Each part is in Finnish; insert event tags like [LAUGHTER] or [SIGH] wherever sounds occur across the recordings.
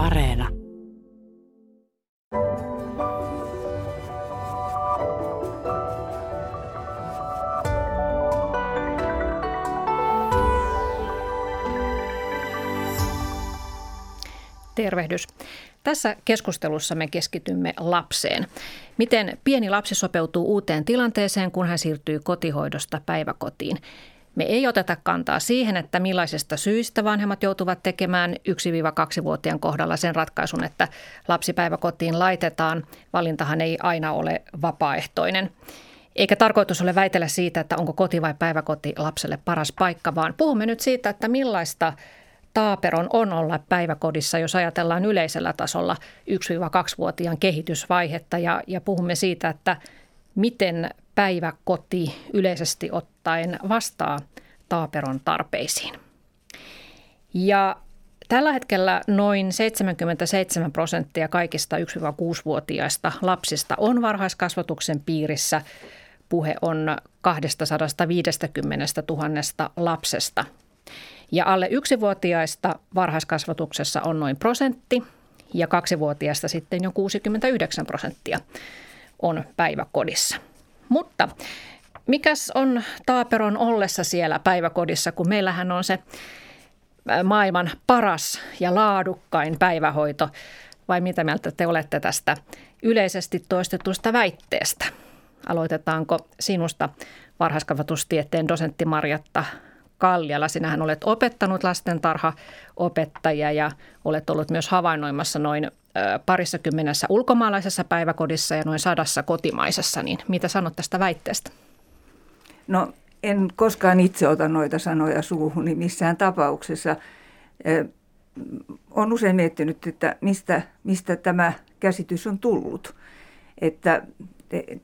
Areena. Tervehdys. Tässä keskustelussa me keskitymme lapseen. Miten pieni lapsi sopeutuu uuteen tilanteeseen, kun hän siirtyy kotihoidosta päiväkotiin. Me ei oteta kantaa siihen, että millaisesta syistä vanhemmat joutuvat tekemään 1-2-vuotiaan kohdalla sen ratkaisun, että lapsipäiväkotiin laitetaan. Valintahan ei aina ole vapaaehtoinen. Eikä tarkoitus ole väitellä siitä, että onko koti vai päiväkoti lapselle paras paikka, vaan puhumme nyt siitä, että millaista taaperon on olla päiväkodissa, jos ajatellaan yleisellä tasolla 1-2-vuotiaan kehitysvaihetta ja, ja puhumme siitä, että miten päiväkoti yleisesti ottaen vastaa taaperon tarpeisiin. Ja tällä hetkellä noin 77 prosenttia kaikista 1-6-vuotiaista lapsista on varhaiskasvatuksen piirissä. Puhe on 250 000 lapsesta. Ja alle yksivuotiaista varhaiskasvatuksessa on noin prosentti ja kaksivuotiaista sitten jo 69 prosenttia on päiväkodissa. Mutta mikäs on Taaperon ollessa siellä päiväkodissa, kun meillähän on se maailman paras ja laadukkain päivähoito, vai mitä mieltä te olette tästä yleisesti toistetusta väitteestä? Aloitetaanko sinusta varhaiskasvatustieteen dosentti Marjatta Kalliala. Sinähän olet opettanut lastentarhaopettajia ja olet ollut myös havainnoimassa noin parissa kymmenessä ulkomaalaisessa päiväkodissa ja noin sadassa kotimaisessa. Niin mitä sanot tästä väitteestä? No en koskaan itse ota noita sanoja suuhuni missään tapauksessa. Olen usein miettinyt, että mistä, mistä tämä käsitys on tullut. Että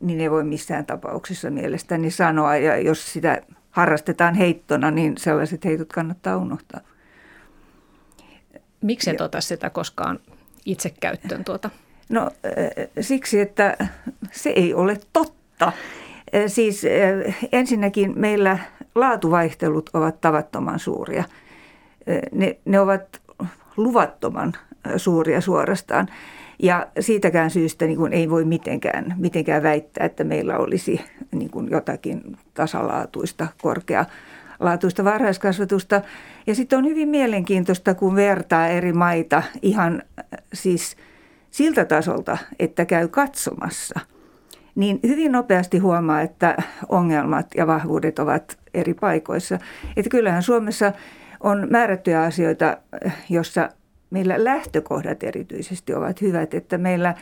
niin ei voi missään tapauksessa mielestäni sanoa. Ja jos sitä harrastetaan heittona, niin sellaiset heitot kannattaa unohtaa. Miksi et ota sitä koskaan itse käyttöön tuota? No siksi, että se ei ole totta. Siis ensinnäkin meillä laatuvaihtelut ovat tavattoman suuria. Ne, ne ovat luvattoman suuria suorastaan. Ja siitäkään syystä niin kuin ei voi mitenkään, mitenkään väittää, että meillä olisi niin kuin jotakin tasalaatuista, korkealaatuista varhaiskasvatusta. Ja sitten on hyvin mielenkiintoista, kun vertaa eri maita ihan siis siltä tasolta, että käy katsomassa, niin hyvin nopeasti huomaa, että ongelmat ja vahvuudet ovat eri paikoissa. Että kyllähän Suomessa on määrättyjä asioita, jossa meillä lähtökohdat erityisesti ovat hyvät, että meillä,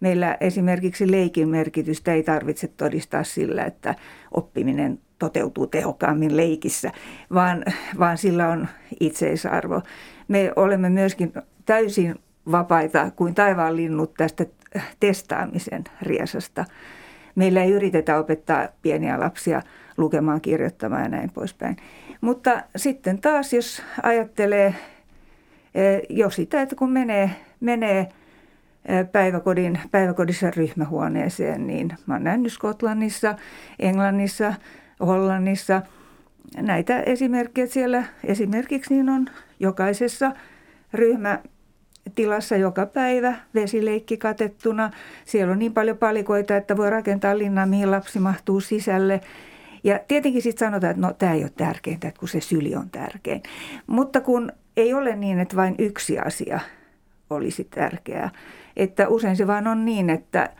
meillä esimerkiksi leikin merkitystä ei tarvitse todistaa sillä, että oppiminen toteutuu tehokkaammin leikissä, vaan, vaan sillä on itseisarvo. Me olemme myöskin täysin vapaita kuin taivaan linnut tästä testaamisen riesasta. Meillä ei yritetä opettaa pieniä lapsia lukemaan, kirjoittamaan ja näin poispäin. Mutta sitten taas, jos ajattelee Eh, jo sitä, että kun menee, menee eh, päiväkodin, päiväkodissa ryhmähuoneeseen, niin mä oon nähnyt Skotlannissa, Englannissa, Hollannissa näitä esimerkkejä. Siellä esimerkiksi niin on jokaisessa ryhmä tilassa joka päivä, vesileikki katettuna. Siellä on niin paljon palikoita, että voi rakentaa linnaa, mihin lapsi mahtuu sisälle. Ja tietenkin sitten sanotaan, että no tämä ei ole tärkeintä, kun se syli on tärkein. Mutta kun ei ole niin, että vain yksi asia olisi tärkeää. Että usein se vaan on niin, että,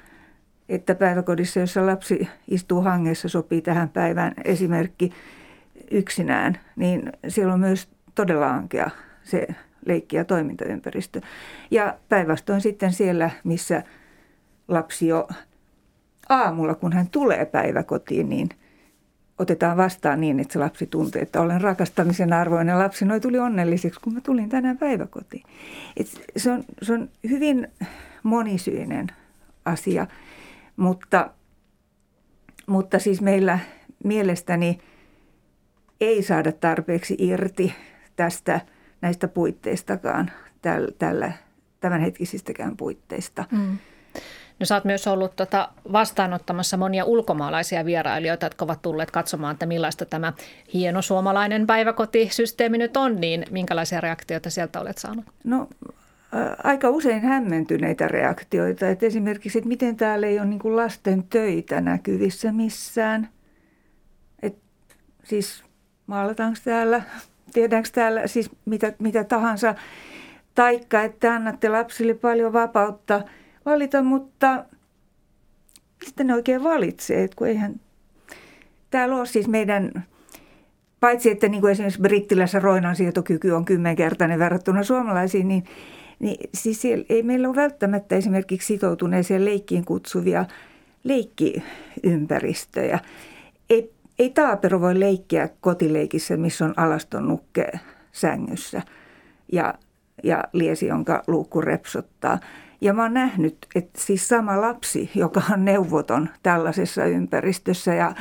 että päiväkodissa, jossa lapsi istuu hangessa, sopii tähän päivään esimerkki yksinään, niin siellä on myös todella ankea se leikki- ja toimintaympäristö. Ja päinvastoin sitten siellä, missä lapsi jo aamulla, kun hän tulee päiväkotiin, niin – otetaan vastaan niin, että se lapsi tuntee, että olen rakastamisen arvoinen lapsi. Noi tuli onnelliseksi, kun mä tulin tänään päiväkotiin. Et se, on, se on hyvin monisyinen asia, mutta, mutta siis meillä mielestäni ei saada tarpeeksi irti tästä näistä puitteistakaan, tällä, tällä tämänhetkisistäkään puitteista. Mm. No sä oot myös ollut tota vastaanottamassa monia ulkomaalaisia vierailijoita, jotka ovat tulleet katsomaan, että millaista tämä hieno suomalainen päiväkotisysteemi nyt on, niin minkälaisia reaktioita sieltä olet saanut? No aika usein hämmentyneitä reaktioita. Että esimerkiksi, että miten täällä ei ole niin lasten töitä näkyvissä missään. Et siis maalataanko täällä, tehdäänkö täällä siis mitä, mitä tahansa. Taikka, että annatte lapsille paljon vapautta valita, mutta mistä ne oikein valitsee? Et kun eihän täällä ole siis meidän paitsi että niin kuin esimerkiksi brittilässä roinan sietokyky on kymmenkertainen verrattuna suomalaisiin, niin niin siis ei meillä ole välttämättä esimerkiksi sitoutuneeseen leikkiin kutsuvia leikkiympäristöjä. Ei, ei taapero voi leikkiä kotileikissä, missä on alaston nukke sängyssä ja, ja liesi, jonka luukku repsottaa. Ja mä oon nähnyt, että siis sama lapsi, joka on neuvoton tällaisessa ympäristössä ja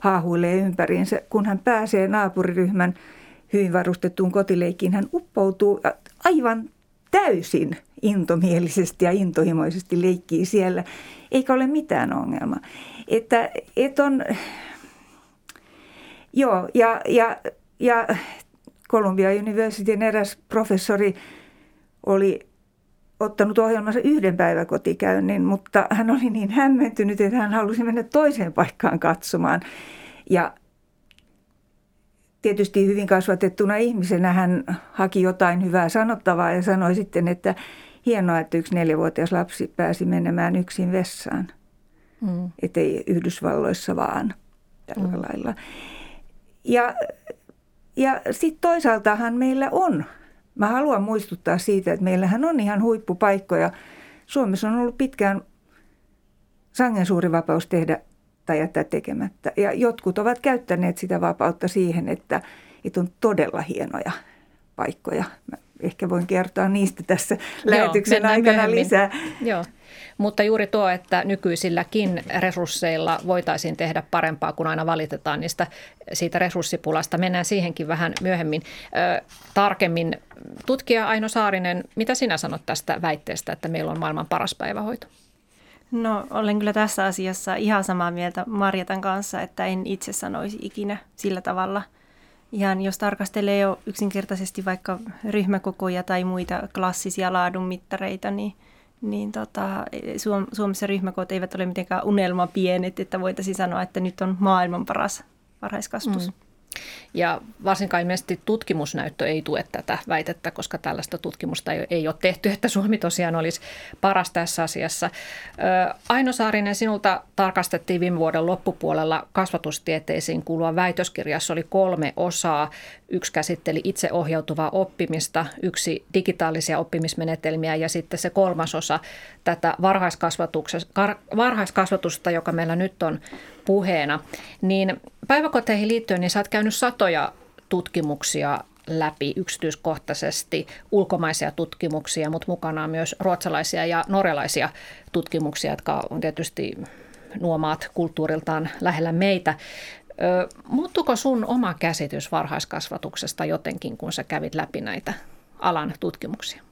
haahuilee ympäriinsä, kun hän pääsee naapuriryhmän hyvin varustettuun kotileikkiin, hän uppoutuu aivan täysin intomielisesti ja intohimoisesti leikkii siellä, eikä ole mitään ongelmaa. Että et on, joo, ja, ja, ja Columbia Universityn eräs professori oli ottanut ohjelmansa yhden päiväkotikäynnin, mutta hän oli niin hämmentynyt, että hän halusi mennä toiseen paikkaan katsomaan. Ja tietysti hyvin kasvatettuna ihmisenä hän haki jotain hyvää sanottavaa ja sanoi sitten, että hienoa, että yksi neljävuotias lapsi pääsi menemään yksin vessaan. Mm. Että ei Yhdysvalloissa vaan tällä mm. lailla. Ja, ja sitten toisaaltahan meillä on, mä haluan muistuttaa siitä, että meillähän on ihan huippupaikkoja. Suomessa on ollut pitkään sangen suuri vapaus tehdä tai jättää tekemättä. Ja jotkut ovat käyttäneet sitä vapautta siihen, että, että on todella hienoja paikkoja. Mä ehkä voin kertoa niistä tässä lähetyksen Joo, aikana myöhemmin. lisää. Joo. Mutta juuri tuo, että nykyisilläkin resursseilla voitaisiin tehdä parempaa, kun aina valitetaan niistä siitä resurssipulasta. Mennään siihenkin vähän myöhemmin ö, tarkemmin. Tutkija Aino Saarinen, mitä sinä sanot tästä väitteestä, että meillä on maailman paras päivähoito? No olen kyllä tässä asiassa ihan samaa mieltä Marjatan kanssa, että en itse sanoisi ikinä sillä tavalla. Ihan jos tarkastelee jo yksinkertaisesti vaikka ryhmäkokoja tai muita klassisia laadunmittareita, niin, niin tota, Suomessa ryhmäkoot eivät ole mitenkään unelma pienet, että voitaisiin sanoa, että nyt on maailman paras varhaiskasvatus. Mm. Ja varsinkaan ilmeisesti tutkimusnäyttö ei tue tätä väitettä, koska tällaista tutkimusta ei, ole tehty, että Suomi tosiaan olisi paras tässä asiassa. Aino Saarinen, sinulta tarkastettiin viime vuoden loppupuolella kasvatustieteisiin kuuluva väitöskirjassa oli kolme osaa. Yksi käsitteli itseohjautuvaa oppimista, yksi digitaalisia oppimismenetelmiä ja sitten se kolmas osa tätä varhaiskasvatusta, joka meillä nyt on puheena. Niin päiväkoteihin liittyen, niin sä oot käynyt satoja tutkimuksia läpi yksityiskohtaisesti ulkomaisia tutkimuksia, mutta mukana on myös ruotsalaisia ja norjalaisia tutkimuksia, jotka on tietysti nuo maat kulttuuriltaan lähellä meitä. muuttuko sun oma käsitys varhaiskasvatuksesta jotenkin, kun sä kävit läpi näitä alan tutkimuksia?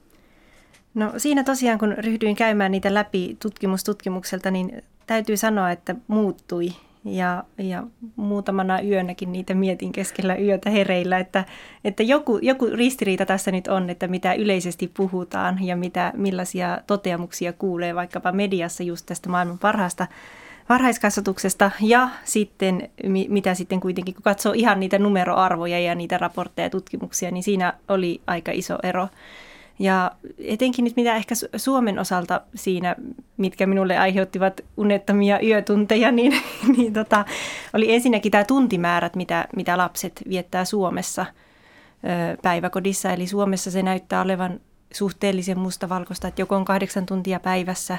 No siinä tosiaan, kun ryhdyin käymään niitä läpi tutkimustutkimukselta, niin täytyy sanoa, että muuttui. Ja, ja muutamana yönäkin niitä mietin keskellä yötä hereillä, että, että joku, joku ristiriita tässä nyt on, että mitä yleisesti puhutaan ja mitä, millaisia toteamuksia kuulee vaikkapa mediassa just tästä maailman parhaasta varhaiskasvatuksesta ja sitten mitä sitten kuitenkin, kun katsoo ihan niitä numeroarvoja ja niitä raportteja ja tutkimuksia, niin siinä oli aika iso ero. Ja etenkin nyt mitä ehkä Suomen osalta siinä, mitkä minulle aiheuttivat unettomia yötunteja, niin, [LAUGHS] niin tota, oli ensinnäkin tämä tuntimäärät, mitä, mitä lapset viettää Suomessa päiväkodissa. Eli Suomessa se näyttää olevan suhteellisen mustavalkoista, että joko on kahdeksan tuntia päivässä,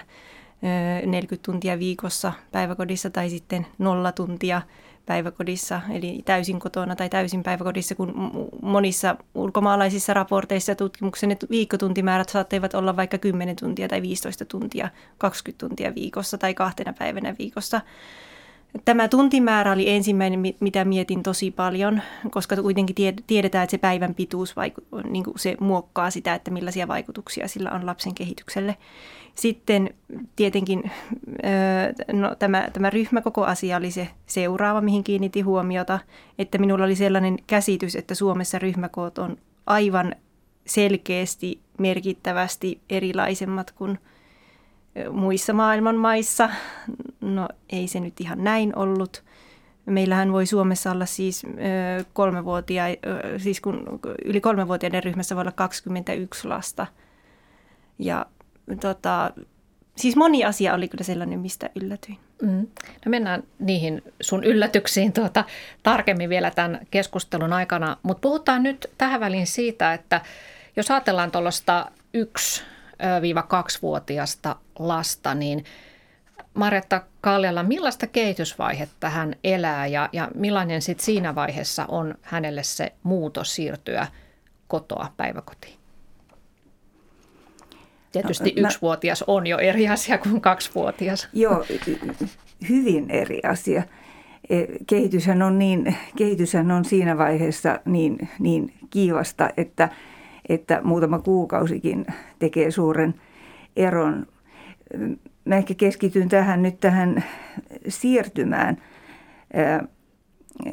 40 tuntia viikossa päiväkodissa tai sitten nolla tuntia päiväkodissa, eli täysin kotona tai täysin päiväkodissa, kun monissa ulkomaalaisissa raporteissa ja tutkimuksissa ne viikkotuntimäärät saattavat olla vaikka 10 tuntia tai 15 tuntia, 20 tuntia viikossa tai kahtena päivänä viikossa. Tämä tuntimäärä oli ensimmäinen, mitä mietin tosi paljon, koska kuitenkin tiedetään, että se päivän pituus vaiku- niin se muokkaa sitä, että millaisia vaikutuksia sillä on lapsen kehitykselle. Sitten tietenkin no, tämä, tämä ryhmäkoko-asia oli se seuraava, mihin kiinnitin huomiota, että minulla oli sellainen käsitys, että Suomessa ryhmäkoot on aivan selkeästi merkittävästi erilaisemmat kuin muissa maailman maissa. No ei se nyt ihan näin ollut. Meillähän voi Suomessa olla siis, kolmevuotia, siis kun yli kolmevuotiaiden ryhmässä voi olla 21 lasta. Ja tota, siis moni asia oli kyllä sellainen, mistä yllätyin. Mm. No mennään niihin sun yllätyksiin tuota, tarkemmin vielä tämän keskustelun aikana, mutta puhutaan nyt tähän väliin siitä, että jos ajatellaan tuollaista 1-2-vuotiasta lasta, niin Marjatta Kaljalla, millaista kehitysvaihetta hän elää ja, ja millainen sit siinä vaiheessa on hänelle se muutos siirtyä kotoa päiväkotiin? Tietysti no, yksivuotias mä... on jo eri asia kuin kaksivuotias. Joo, hyvin eri asia. E, kehityshän on, niin, kehityshän on siinä vaiheessa niin, niin kiivasta, että, että muutama kuukausikin tekee suuren eron. Mä ehkä keskityn tähän nyt tähän siirtymään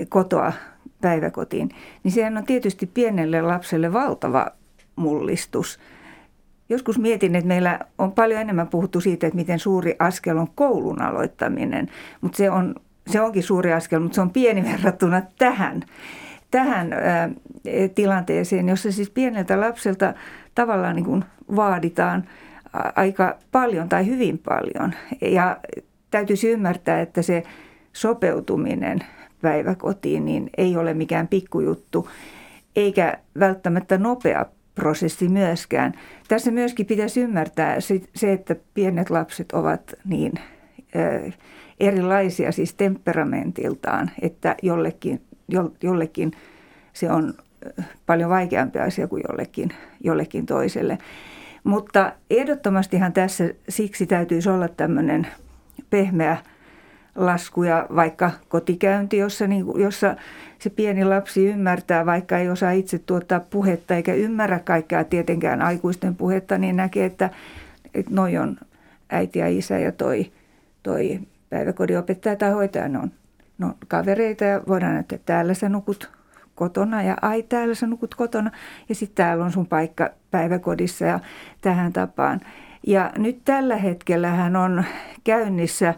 kotoa päiväkotiin. Niin sehän on tietysti pienelle lapselle valtava mullistus – Joskus mietin, että meillä on paljon enemmän puhuttu siitä, että miten suuri askel on koulun aloittaminen, mutta se, on, se onkin suuri askel, mutta se on pieni [LAUGHS] verrattuna tähän, tähän ää, tilanteeseen, jossa siis pieneltä lapselta tavallaan niin kuin vaaditaan aika paljon tai hyvin paljon. Ja täytyisi ymmärtää, että se sopeutuminen päiväkotiin niin ei ole mikään pikkujuttu, eikä välttämättä nopea prosessi myöskään. Tässä myöskin pitäisi ymmärtää se, että pienet lapset ovat niin erilaisia siis temperamentiltaan, että jollekin, jollekin se on paljon vaikeampi asia kuin jollekin, jollekin toiselle. Mutta ehdottomastihan tässä siksi täytyisi olla tämmöinen pehmeä lasku ja vaikka kotikäynti, jossa, niin, jossa se pieni lapsi ymmärtää, vaikka ei osaa itse tuottaa puhetta eikä ymmärrä kaikkea tietenkään aikuisten puhetta, niin näkee, että, että noi on äiti ja isä ja toi, toi päiväkodin opettaja tai hoitaja, ne on, ne on kavereita ja voidaan näyttää, että täällä sä nukut kotona ja ai täällä sä nukut kotona ja sitten täällä on sun paikka päiväkodissa ja tähän tapaan. Ja nyt tällä hetkellä hän on käynnissä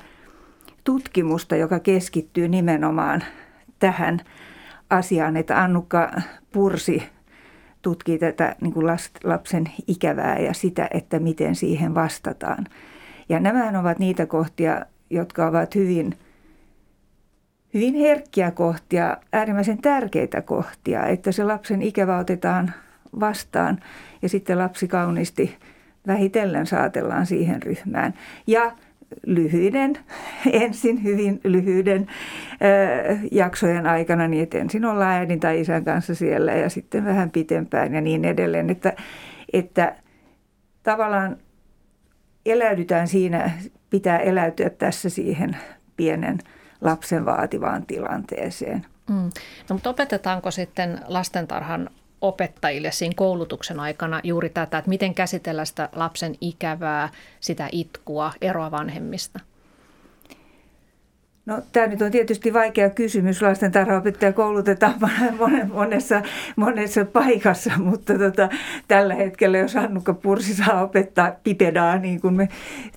tutkimusta, joka keskittyy nimenomaan tähän asiaan, että Annukka Pursi tutkii tätä niin kuin lapsen ikävää ja sitä, että miten siihen vastataan. Ja nämä ovat niitä kohtia, jotka ovat hyvin, hyvin herkkiä kohtia, äärimmäisen tärkeitä kohtia, että se lapsen ikävä otetaan vastaan ja sitten lapsi kauniisti vähitellen saatellaan siihen ryhmään. Ja lyhyiden, [LAUGHS] ensin hyvin lyhyiden jaksojen aikana, niin että ensin ollaan äidin tai isän kanssa siellä ja sitten vähän pitempään ja niin edelleen. Että, että tavallaan eläydytään siinä, pitää eläytyä tässä siihen pienen lapsen vaativaan tilanteeseen. Mm. No, mutta opetetaanko sitten lastentarhan opettajille siinä koulutuksen aikana juuri tätä, että miten käsitellä sitä lapsen ikävää, sitä itkua, eroa vanhemmista? No tämä nyt on tietysti vaikea kysymys. Lastentarhaopettaja koulutetaan monessa, monessa paikassa, [LAUGHS] mutta tota, tällä hetkellä, jos Annukka Pursi saa opettaa pipedaa, niin kuin me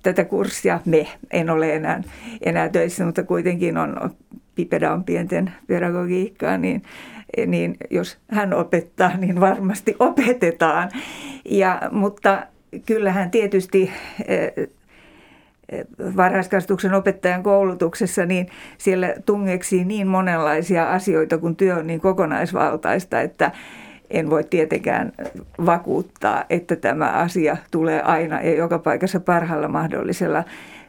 tätä kurssia, me, en ole enää, enää töissä, mutta kuitenkin on, pipeda on pienten pedagogiikkaa, niin niin jos hän opettaa, niin varmasti opetetaan. Ja, mutta kyllähän tietysti eh, varhaiskasvatuksen opettajan koulutuksessa, niin siellä tungeksii niin monenlaisia asioita, kun työ on niin kokonaisvaltaista, että en voi tietenkään vakuuttaa, että tämä asia tulee aina ja joka paikassa parhaalla mahdollisella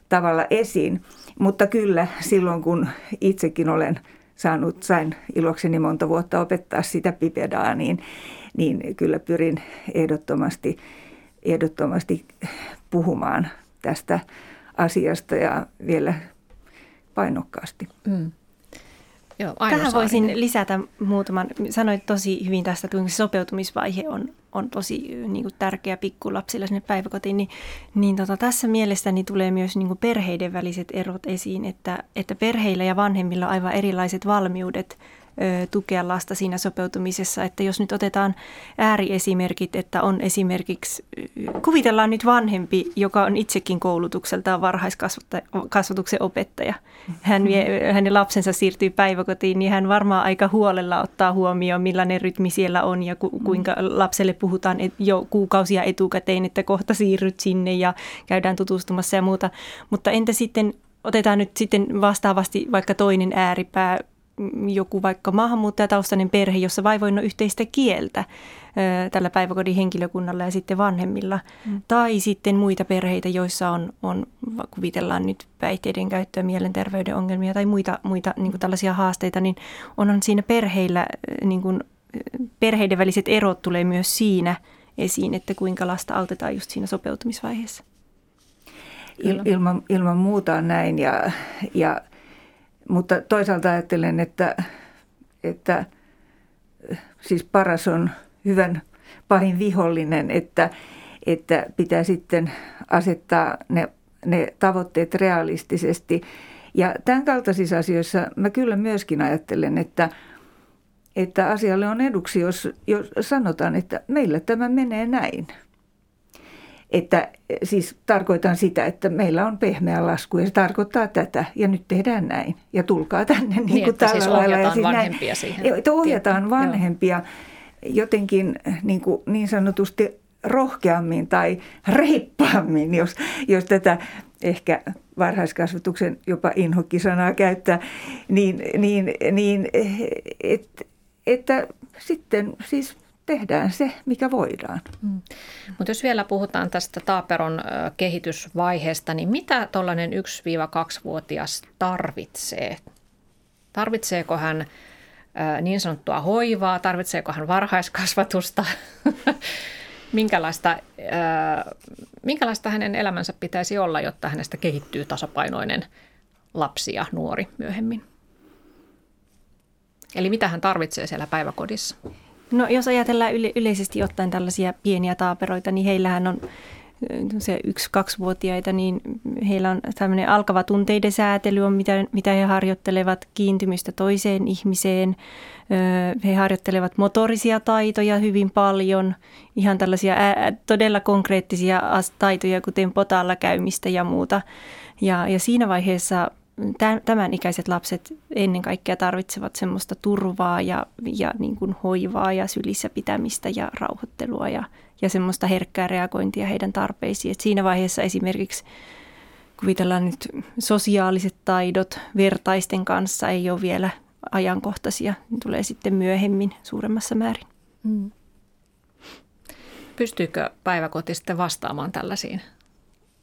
tavalla esiin. Mutta kyllä silloin, kun itsekin olen saanut, sain ilokseni monta vuotta opettaa sitä pipedaa, niin, niin kyllä pyrin ehdottomasti, ehdottomasti puhumaan tästä asiasta ja vielä painokkaasti. Mm. Joo, Tähän voisin lisätä muutaman. Sanoit tosi hyvin tästä, että se sopeutumisvaihe on, on tosi niin kuin tärkeä pikkulapsilla sinne päiväkotiin. Niin, niin tota, tässä mielestäni tulee myös niin kuin perheiden väliset erot esiin, että, että perheillä ja vanhemmilla on aivan erilaiset valmiudet tukea lasta siinä sopeutumisessa. Että jos nyt otetaan ääriesimerkit, että on esimerkiksi, kuvitellaan nyt vanhempi, joka on itsekin koulutukseltaan varhaiskasvatuksen opettaja. Hän vie, hänen lapsensa siirtyy päiväkotiin, niin hän varmaan aika huolella ottaa huomioon, millainen rytmi siellä on ja ku, kuinka lapselle puhutaan jo kuukausia etukäteen, että kohta siirryt sinne ja käydään tutustumassa ja muuta. Mutta entä sitten otetaan nyt sitten vastaavasti vaikka toinen ääripää, joku vaikka maahanmuuttajataustainen perhe, jossa vaivoin on yhteistä kieltä tällä päiväkodin henkilökunnalla ja sitten vanhemmilla. Mm. Tai sitten muita perheitä, joissa on, on kuvitellaan nyt päihteiden käyttöä, mielenterveyden ongelmia tai muita, muita niin kuin tällaisia haasteita, niin onhan siinä perheillä, niin kuin, perheiden väliset erot tulee myös siinä esiin, että kuinka lasta autetaan just siinä sopeutumisvaiheessa. Il, ilman, ilman muuta on näin, ja, ja, mutta toisaalta ajattelen, että, että siis paras on hyvän pahin vihollinen, että, että pitää sitten asettaa ne, ne tavoitteet realistisesti. Ja tämän kaltaisissa asioissa mä kyllä myöskin ajattelen, että, että asialle on eduksi, jos, jos sanotaan, että meillä tämä menee näin – että siis tarkoitan sitä, että meillä on pehmeä lasku ja se tarkoittaa tätä ja nyt tehdään näin ja tulkaa tänne niin, niin kuin tällä siis lailla. Ja siis vanhempia näin, siihen. Että ohjataan vanhempia jotenkin niin, kuin niin sanotusti rohkeammin tai reippaammin, jos, jos tätä ehkä varhaiskasvatuksen jopa inhokkisanaa käyttää, niin, niin, niin et, että sitten siis tehdään se, mikä voidaan. Mm. Mutta jos vielä puhutaan tästä Taaperon kehitysvaiheesta, niin mitä tuollainen 1-2-vuotias tarvitsee? Tarvitseeko hän niin sanottua hoivaa, tarvitseeko hän varhaiskasvatusta, [LAUGHS] minkälaista, minkälaista hänen elämänsä pitäisi olla, jotta hänestä kehittyy tasapainoinen lapsi ja nuori myöhemmin? Eli mitä hän tarvitsee siellä päiväkodissa? No jos ajatellaan yle- yleisesti ottaen tällaisia pieniä taaperoita, niin heillähän on se yksi-kaksivuotiaita, niin heillä on tämmöinen alkava tunteiden säätely on, mitä, mitä he harjoittelevat, kiintymystä toiseen ihmiseen. He harjoittelevat motorisia taitoja hyvin paljon, ihan tällaisia ää, todella konkreettisia taitoja, kuten potalla käymistä ja muuta. Ja, ja siinä vaiheessa tämän ikäiset lapset ennen kaikkea tarvitsevat semmoista turvaa ja, ja niin kuin hoivaa ja sylissä pitämistä ja rauhoittelua ja, ja semmoista herkkää reagointia heidän tarpeisiin. Et siinä vaiheessa esimerkiksi kuvitellaan nyt sosiaaliset taidot vertaisten kanssa ei ole vielä ajankohtaisia, ne tulee sitten myöhemmin suuremmassa määrin. Hmm. Pystyykö päiväkoti sitten vastaamaan tällaisiin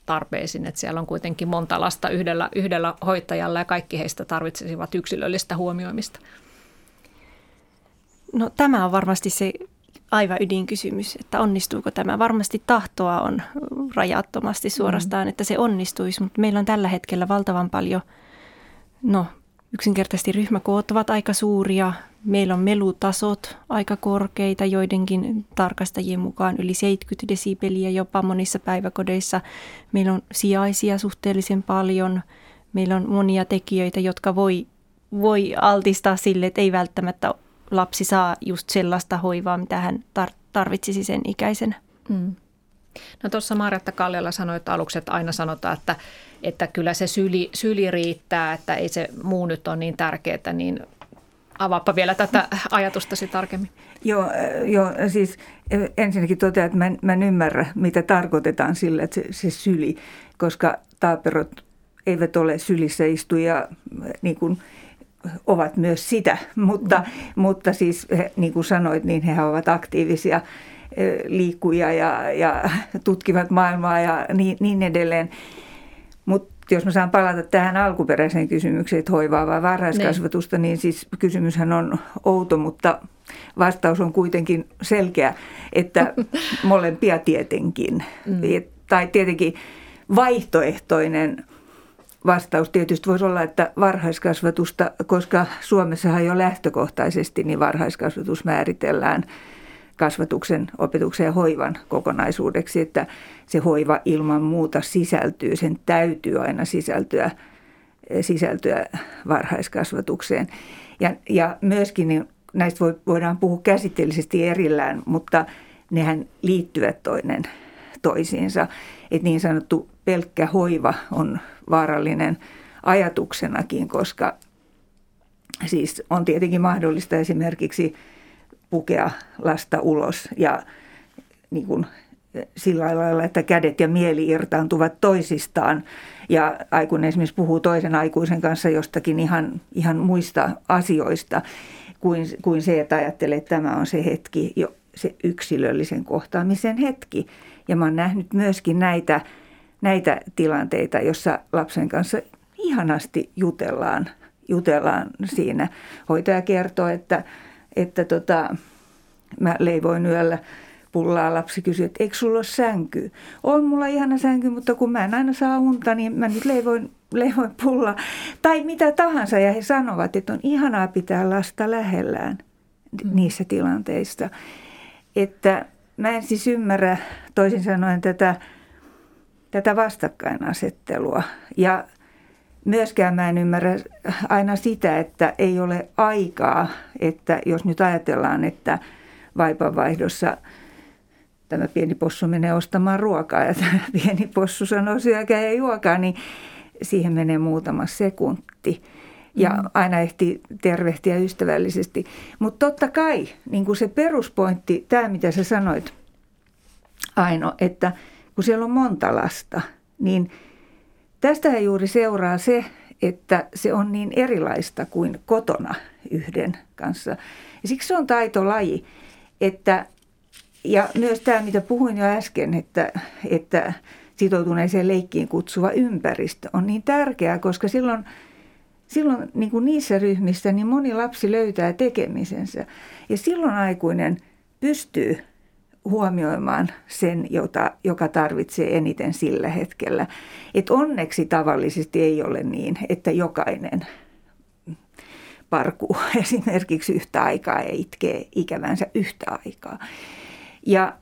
tarpeisiin, että siellä on kuitenkin monta lasta yhdellä, yhdellä hoitajalla ja kaikki heistä tarvitsisivat yksilöllistä huomioimista? No tämä on varmasti se aivan ydinkysymys, että onnistuuko tämä. Varmasti tahtoa on rajattomasti suorastaan, mm. että se onnistuisi, mutta meillä on tällä hetkellä valtavan paljon, no yksinkertaisesti ryhmäkoot ovat aika suuria, Meillä on melutasot aika korkeita, joidenkin tarkastajien mukaan yli 70 desibeliä jopa monissa päiväkodeissa. Meillä on sijaisia suhteellisen paljon. Meillä on monia tekijöitä, jotka voi, voi altistaa sille, että ei välttämättä lapsi saa just sellaista hoivaa, mitä hän tarvitsisi sen ikäisenä. Mm. No tuossa Marjatta Kallella sanoi, että aluksi että aina sanotaan, että, että kyllä se syli, syli riittää, että ei se muu nyt ole niin tärkeää, niin Avaappa vielä tätä ajatustasi tarkemmin. Joo, joo siis ensinnäkin totean, että mä en, mä en ymmärrä, mitä tarkoitetaan sillä, että se, se syli, koska taaperot eivät ole sylissä istuja, niin kuin ovat myös sitä, mutta, mm. mutta siis niin kuin sanoit, niin he ovat aktiivisia liikkuja ja, ja [LAUGHS] tutkivat maailmaa ja niin, niin edelleen. Mutta jos mä saan palata tähän alkuperäiseen kysymykseen, että hoivaa vai varhaiskasvatusta, niin. niin siis kysymyshän on outo, mutta vastaus on kuitenkin selkeä, että [LAUGHS] molempia tietenkin. Mm. Tai tietenkin vaihtoehtoinen vastaus tietysti voisi olla, että varhaiskasvatusta, koska Suomessahan jo lähtökohtaisesti niin varhaiskasvatus määritellään – kasvatuksen, opetuksen ja hoivan kokonaisuudeksi, että se hoiva ilman muuta sisältyy, sen täytyy aina sisältyä, sisältyä varhaiskasvatukseen. Ja, ja myöskin niin näistä voidaan puhua käsitteellisesti erillään, mutta nehän liittyvät toinen toisiinsa. Että niin sanottu pelkkä hoiva on vaarallinen ajatuksenakin, koska siis on tietenkin mahdollista esimerkiksi pukea lasta ulos ja niin kuin sillä lailla, että kädet ja mieli irtaantuvat toisistaan ja aikuinen esimerkiksi puhuu toisen aikuisen kanssa jostakin ihan, ihan muista asioista kuin, kuin se, että ajattelee, että tämä on se hetki, jo, se yksilöllisen kohtaamisen hetki. Ja mä oon nähnyt myöskin näitä, näitä tilanteita, jossa lapsen kanssa ihanasti jutellaan, jutellaan siinä. Hoitaja kertoo, että, että tota, mä leivoin yöllä pullaa. Lapsi kysyi, että eikö sulla ole sänky? On mulla ihana sänky, mutta kun mä en aina saa unta, niin mä nyt leivoin, [LAUGHS] leivoin pullaa. Tai mitä tahansa. Ja he sanovat, että on ihanaa pitää lasta lähellään mm. niissä tilanteissa. Että mä en siis ymmärrä toisin sanoen tätä, tätä vastakkainasettelua. Ja myöskään mä en ymmärrä aina sitä, että ei ole aikaa, että jos nyt ajatellaan, että vaipanvaihdossa tämä pieni possu menee ostamaan ruokaa ja tämä [LAUGHS] pieni possu sanoo syökää ja juokaa, niin siihen menee muutama sekunti. Ja mm. aina ehti tervehtiä ystävällisesti. Mutta totta kai niin kuin se peruspointti, tämä mitä sä sanoit Aino, että kun siellä on monta lasta, niin tästä juuri seuraa se, että se on niin erilaista kuin kotona yhden kanssa. Ja siksi se on taitolaji, että ja myös tämä, mitä puhuin jo äsken, että, että sitoutuneeseen leikkiin kutsuva ympäristö on niin tärkeää, koska silloin, silloin niin kuin niissä ryhmissä niin moni lapsi löytää tekemisensä. Ja silloin aikuinen pystyy huomioimaan sen, jota, joka tarvitsee eniten sillä hetkellä. Et onneksi tavallisesti ei ole niin, että jokainen parkuu [LAUGHS] esimerkiksi yhtä aikaa ja itkee ikävänsä yhtä aikaa. Ja,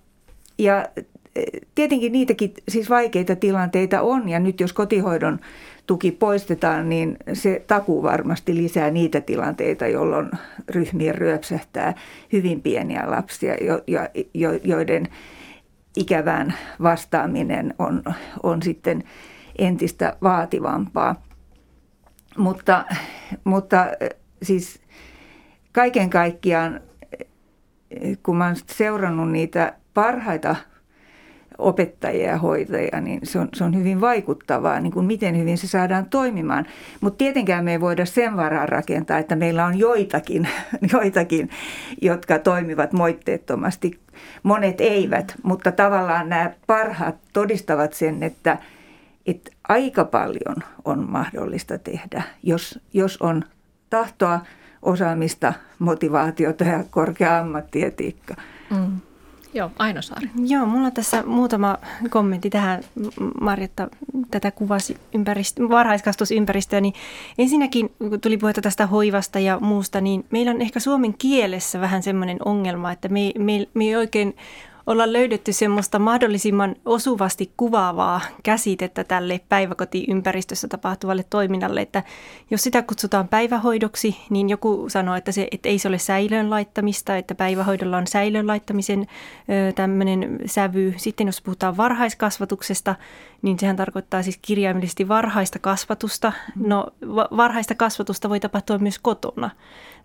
ja e, tietenkin niitäkin siis vaikeita tilanteita on ja nyt jos kotihoidon tuki poistetaan, niin se takuu varmasti lisää niitä tilanteita, jolloin ryhmiin ryöpsähtää hyvin pieniä lapsia, jo, jo, jo, joiden ikävään vastaaminen on, on sitten entistä vaativampaa. Mutta, mutta siis kaiken kaikkiaan kun oon seurannut niitä parhaita opettajia ja hoitajia, niin se on, se on hyvin vaikuttavaa, niin kuin miten hyvin se saadaan toimimaan. Mutta tietenkään me ei voida sen varaan rakentaa, että meillä on joitakin, [LAUGHS] joitakin, jotka toimivat moitteettomasti. Monet eivät, mutta tavallaan nämä parhaat todistavat sen, että, että aika paljon on mahdollista tehdä, jos, jos on tahtoa – osaamista, motivaatiota ja korkea ammattietiikka. Mm. Joo, Aino Saari. Joo, mulla on tässä muutama kommentti tähän. Marjatta tätä kuvasi ympäristö, varhaiskastusympäristöä. Niin ensinnäkin, kun tuli puhetta tästä hoivasta ja muusta, niin meillä on ehkä suomen kielessä vähän semmoinen ongelma, että me, me, me ei oikein olla löydetty semmoista mahdollisimman osuvasti kuvaavaa käsitettä tälle päiväkotiympäristössä tapahtuvalle toiminnalle, että jos sitä kutsutaan päivähoidoksi, niin joku sanoo, että, se, että ei se ole säilöön laittamista, että päivähoidolla on säilöön laittamisen tämmöinen sävy. Sitten jos puhutaan varhaiskasvatuksesta, niin sehän tarkoittaa siis kirjaimellisesti varhaista kasvatusta. No varhaista kasvatusta voi tapahtua myös kotona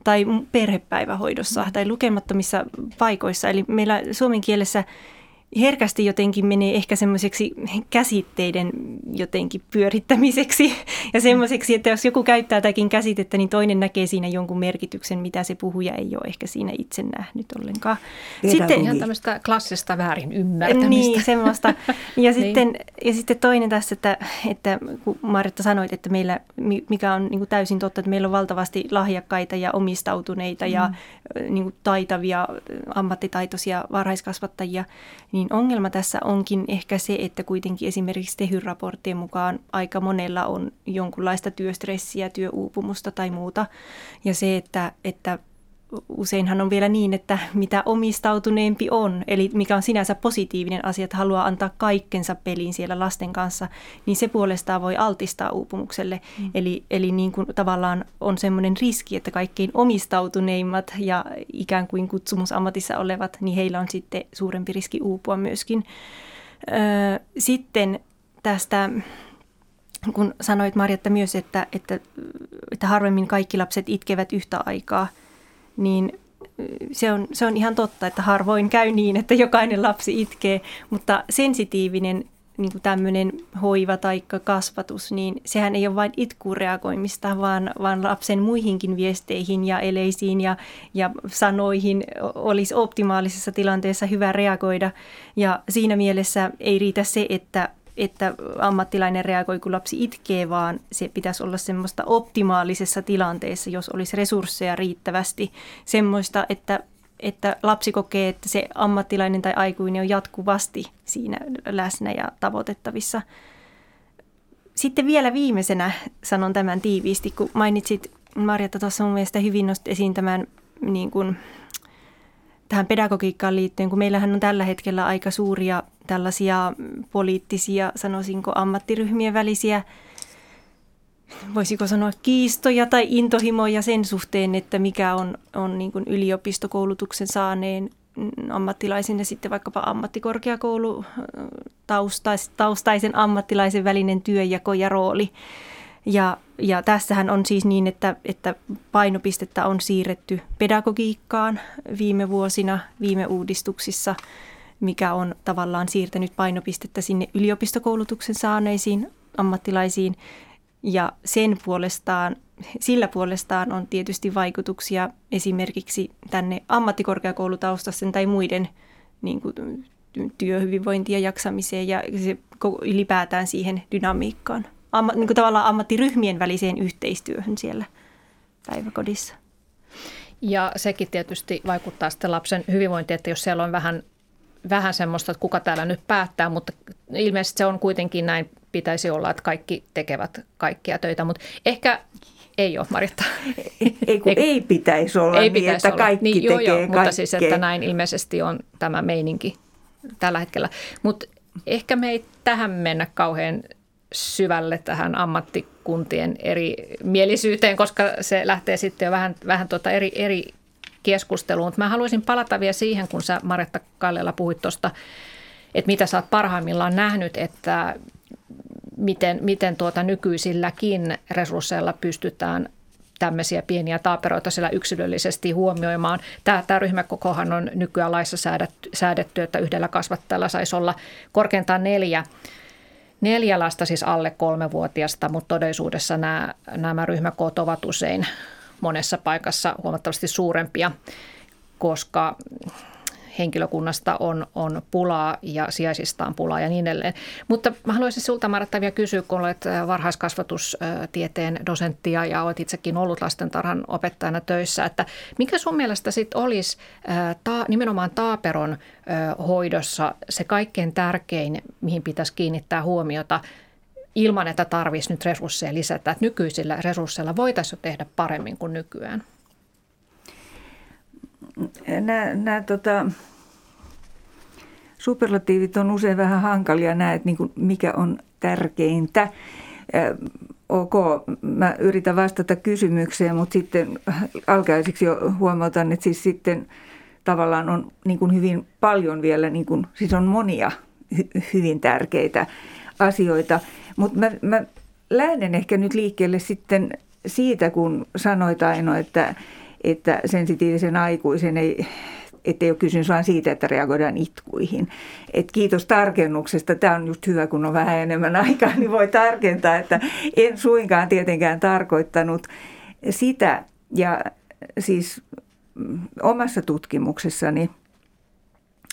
tai perhepäivähoidossa tai lukemattomissa paikoissa. Eli meillä suomen kielessä herkästi jotenkin menee ehkä semmoiseksi käsitteiden jotenkin pyörittämiseksi [LAUGHS] ja semmoiseksi, että jos joku käyttää tätäkin käsitettä, niin toinen näkee siinä jonkun merkityksen, mitä se puhuja ei ole ehkä siinä itse nähnyt ollenkaan. Sitten ihan tämmöistä klassista väärin ymmärtämistä. Niin, semmoista. [LAUGHS] Ja, niin. sitten, ja sitten toinen tässä, että, että kun Marjatta sanoit, että meillä, mikä on niin kuin täysin totta, että meillä on valtavasti lahjakkaita ja omistautuneita mm. ja niin kuin taitavia, ammattitaitoisia varhaiskasvattajia, niin ongelma tässä onkin ehkä se, että kuitenkin esimerkiksi Tehy-raporttien mukaan aika monella on jonkunlaista työstressiä, työuupumusta tai muuta. Ja se, että, että useinhan on vielä niin, että mitä omistautuneempi on, eli mikä on sinänsä positiivinen asia, että haluaa antaa kaikkensa peliin siellä lasten kanssa, niin se puolestaan voi altistaa uupumukselle. Mm. Eli, eli niin kuin tavallaan on semmoinen riski, että kaikkein omistautuneimmat ja ikään kuin kutsumusammatissa olevat, niin heillä on sitten suurempi riski uupua myöskin. sitten tästä kun sanoit Marjatta myös, että, että, että harvemmin kaikki lapset itkevät yhtä aikaa, niin se on, se on ihan totta, että harvoin käy niin, että jokainen lapsi itkee, mutta sensitiivinen niin kuin tämmöinen hoiva tai kasvatus, niin sehän ei ole vain itkuun reagoimista, vaan, vaan lapsen muihinkin viesteihin ja eleisiin ja, ja sanoihin olisi optimaalisessa tilanteessa hyvä reagoida. Ja siinä mielessä ei riitä se, että että ammattilainen reagoi, kun lapsi itkee, vaan se pitäisi olla semmoista optimaalisessa tilanteessa, jos olisi resursseja riittävästi. Semmoista, että, että lapsi kokee, että se ammattilainen tai aikuinen on jatkuvasti siinä läsnä ja tavoitettavissa. Sitten vielä viimeisenä sanon tämän tiiviisti, kun mainitsit Marjatta tuossa mun mielestä hyvin nosti esiin tämän niin kuin, tähän pedagogiikkaan liittyen, kun meillähän on tällä hetkellä aika suuria tällaisia poliittisia, sanoisinko ammattiryhmien välisiä, voisiko sanoa kiistoja tai intohimoja sen suhteen, että mikä on, on niin kuin yliopistokoulutuksen saaneen ammattilaisen ja sitten vaikkapa ammattikorkeakoulu taustaisen ammattilaisen välinen työjako ja rooli. Ja, ja tässähän on siis niin, että, että painopistettä on siirretty pedagogiikkaan viime vuosina, viime uudistuksissa, mikä on tavallaan siirtänyt painopistettä sinne yliopistokoulutuksen saaneisiin ammattilaisiin. Ja sen puolestaan, sillä puolestaan on tietysti vaikutuksia esimerkiksi tänne ammattikorkeakoulutaustaisen tai muiden niin kuin, työhyvinvointiin ja jaksamiseen ja se ylipäätään siihen dynamiikkaan amma, niin kuin tavallaan ammattiryhmien väliseen yhteistyöhön siellä päiväkodissa. Ja sekin tietysti vaikuttaa sitten lapsen hyvinvointiin, että jos siellä on vähän, vähän semmoista, että kuka täällä nyt päättää, mutta ilmeisesti se on kuitenkin näin, pitäisi olla, että kaikki tekevät kaikkia töitä, mutta ehkä ei ole, Maritta. [LAUGHS] Ei, kun ei, ei pitäisi olla ei niin, pitäisi että olla. kaikki niin, joo, tekee joo, Mutta siis, että näin ilmeisesti on tämä meininki tällä hetkellä. Mutta ehkä me ei tähän mennä kauhean syvälle tähän ammattikuntien eri mielisyyteen, koska se lähtee sitten jo vähän, vähän tuota eri, eri keskusteluun. Mä haluaisin palata vielä siihen, kun sä Maretta Kallela puhuit tuosta, että mitä sä oot parhaimmillaan nähnyt, että miten, miten tuota nykyisilläkin resursseilla pystytään tämmöisiä pieniä taaperoita siellä yksilöllisesti huomioimaan. Tämä, tämä ryhmäkokohan on nykyään laissa säädetty, säädetty, että yhdellä kasvattajalla saisi olla korkeintaan neljä neljä lasta, siis alle kolmevuotiasta, mutta todellisuudessa nämä, nämä ryhmäkoot ovat usein monessa paikassa huomattavasti suurempia, koska henkilökunnasta on, on pulaa ja sijaisista on pulaa ja niin edelleen. Mutta mä haluaisin sulta Maratta vielä kysyä, kun olet äh, varhaiskasvatustieteen dosenttia ja olet itsekin ollut lastentarhan opettajana töissä, että mikä sun mielestä sitten olisi äh, ta, nimenomaan taaperon äh, hoidossa se kaikkein tärkein, mihin pitäisi kiinnittää huomiota ilman, että tarvitsisi nyt resursseja lisätä. Että nykyisillä resursseilla voitaisiin tehdä paremmin kuin nykyään nämä, nämä tota, superlatiivit on usein vähän hankalia näet, niin kuin mikä on tärkeintä. Ok, mä yritän vastata kysymykseen, mutta sitten alkaisiksi jo huomautan, että siis sitten tavallaan on niin kuin hyvin paljon vielä, niin kuin, siis on monia hy- hyvin tärkeitä asioita. Mutta mä, mä lähden ehkä nyt liikkeelle sitten siitä, kun sanoit Aino, että että sensitiivisen aikuisen ei, ettei ole kysymys vain siitä, että reagoidaan itkuihin. Et kiitos tarkennuksesta. Tämä on just hyvä, kun on vähän enemmän aikaa, niin voi tarkentaa, että en suinkaan tietenkään tarkoittanut sitä. Ja siis omassa tutkimuksessani,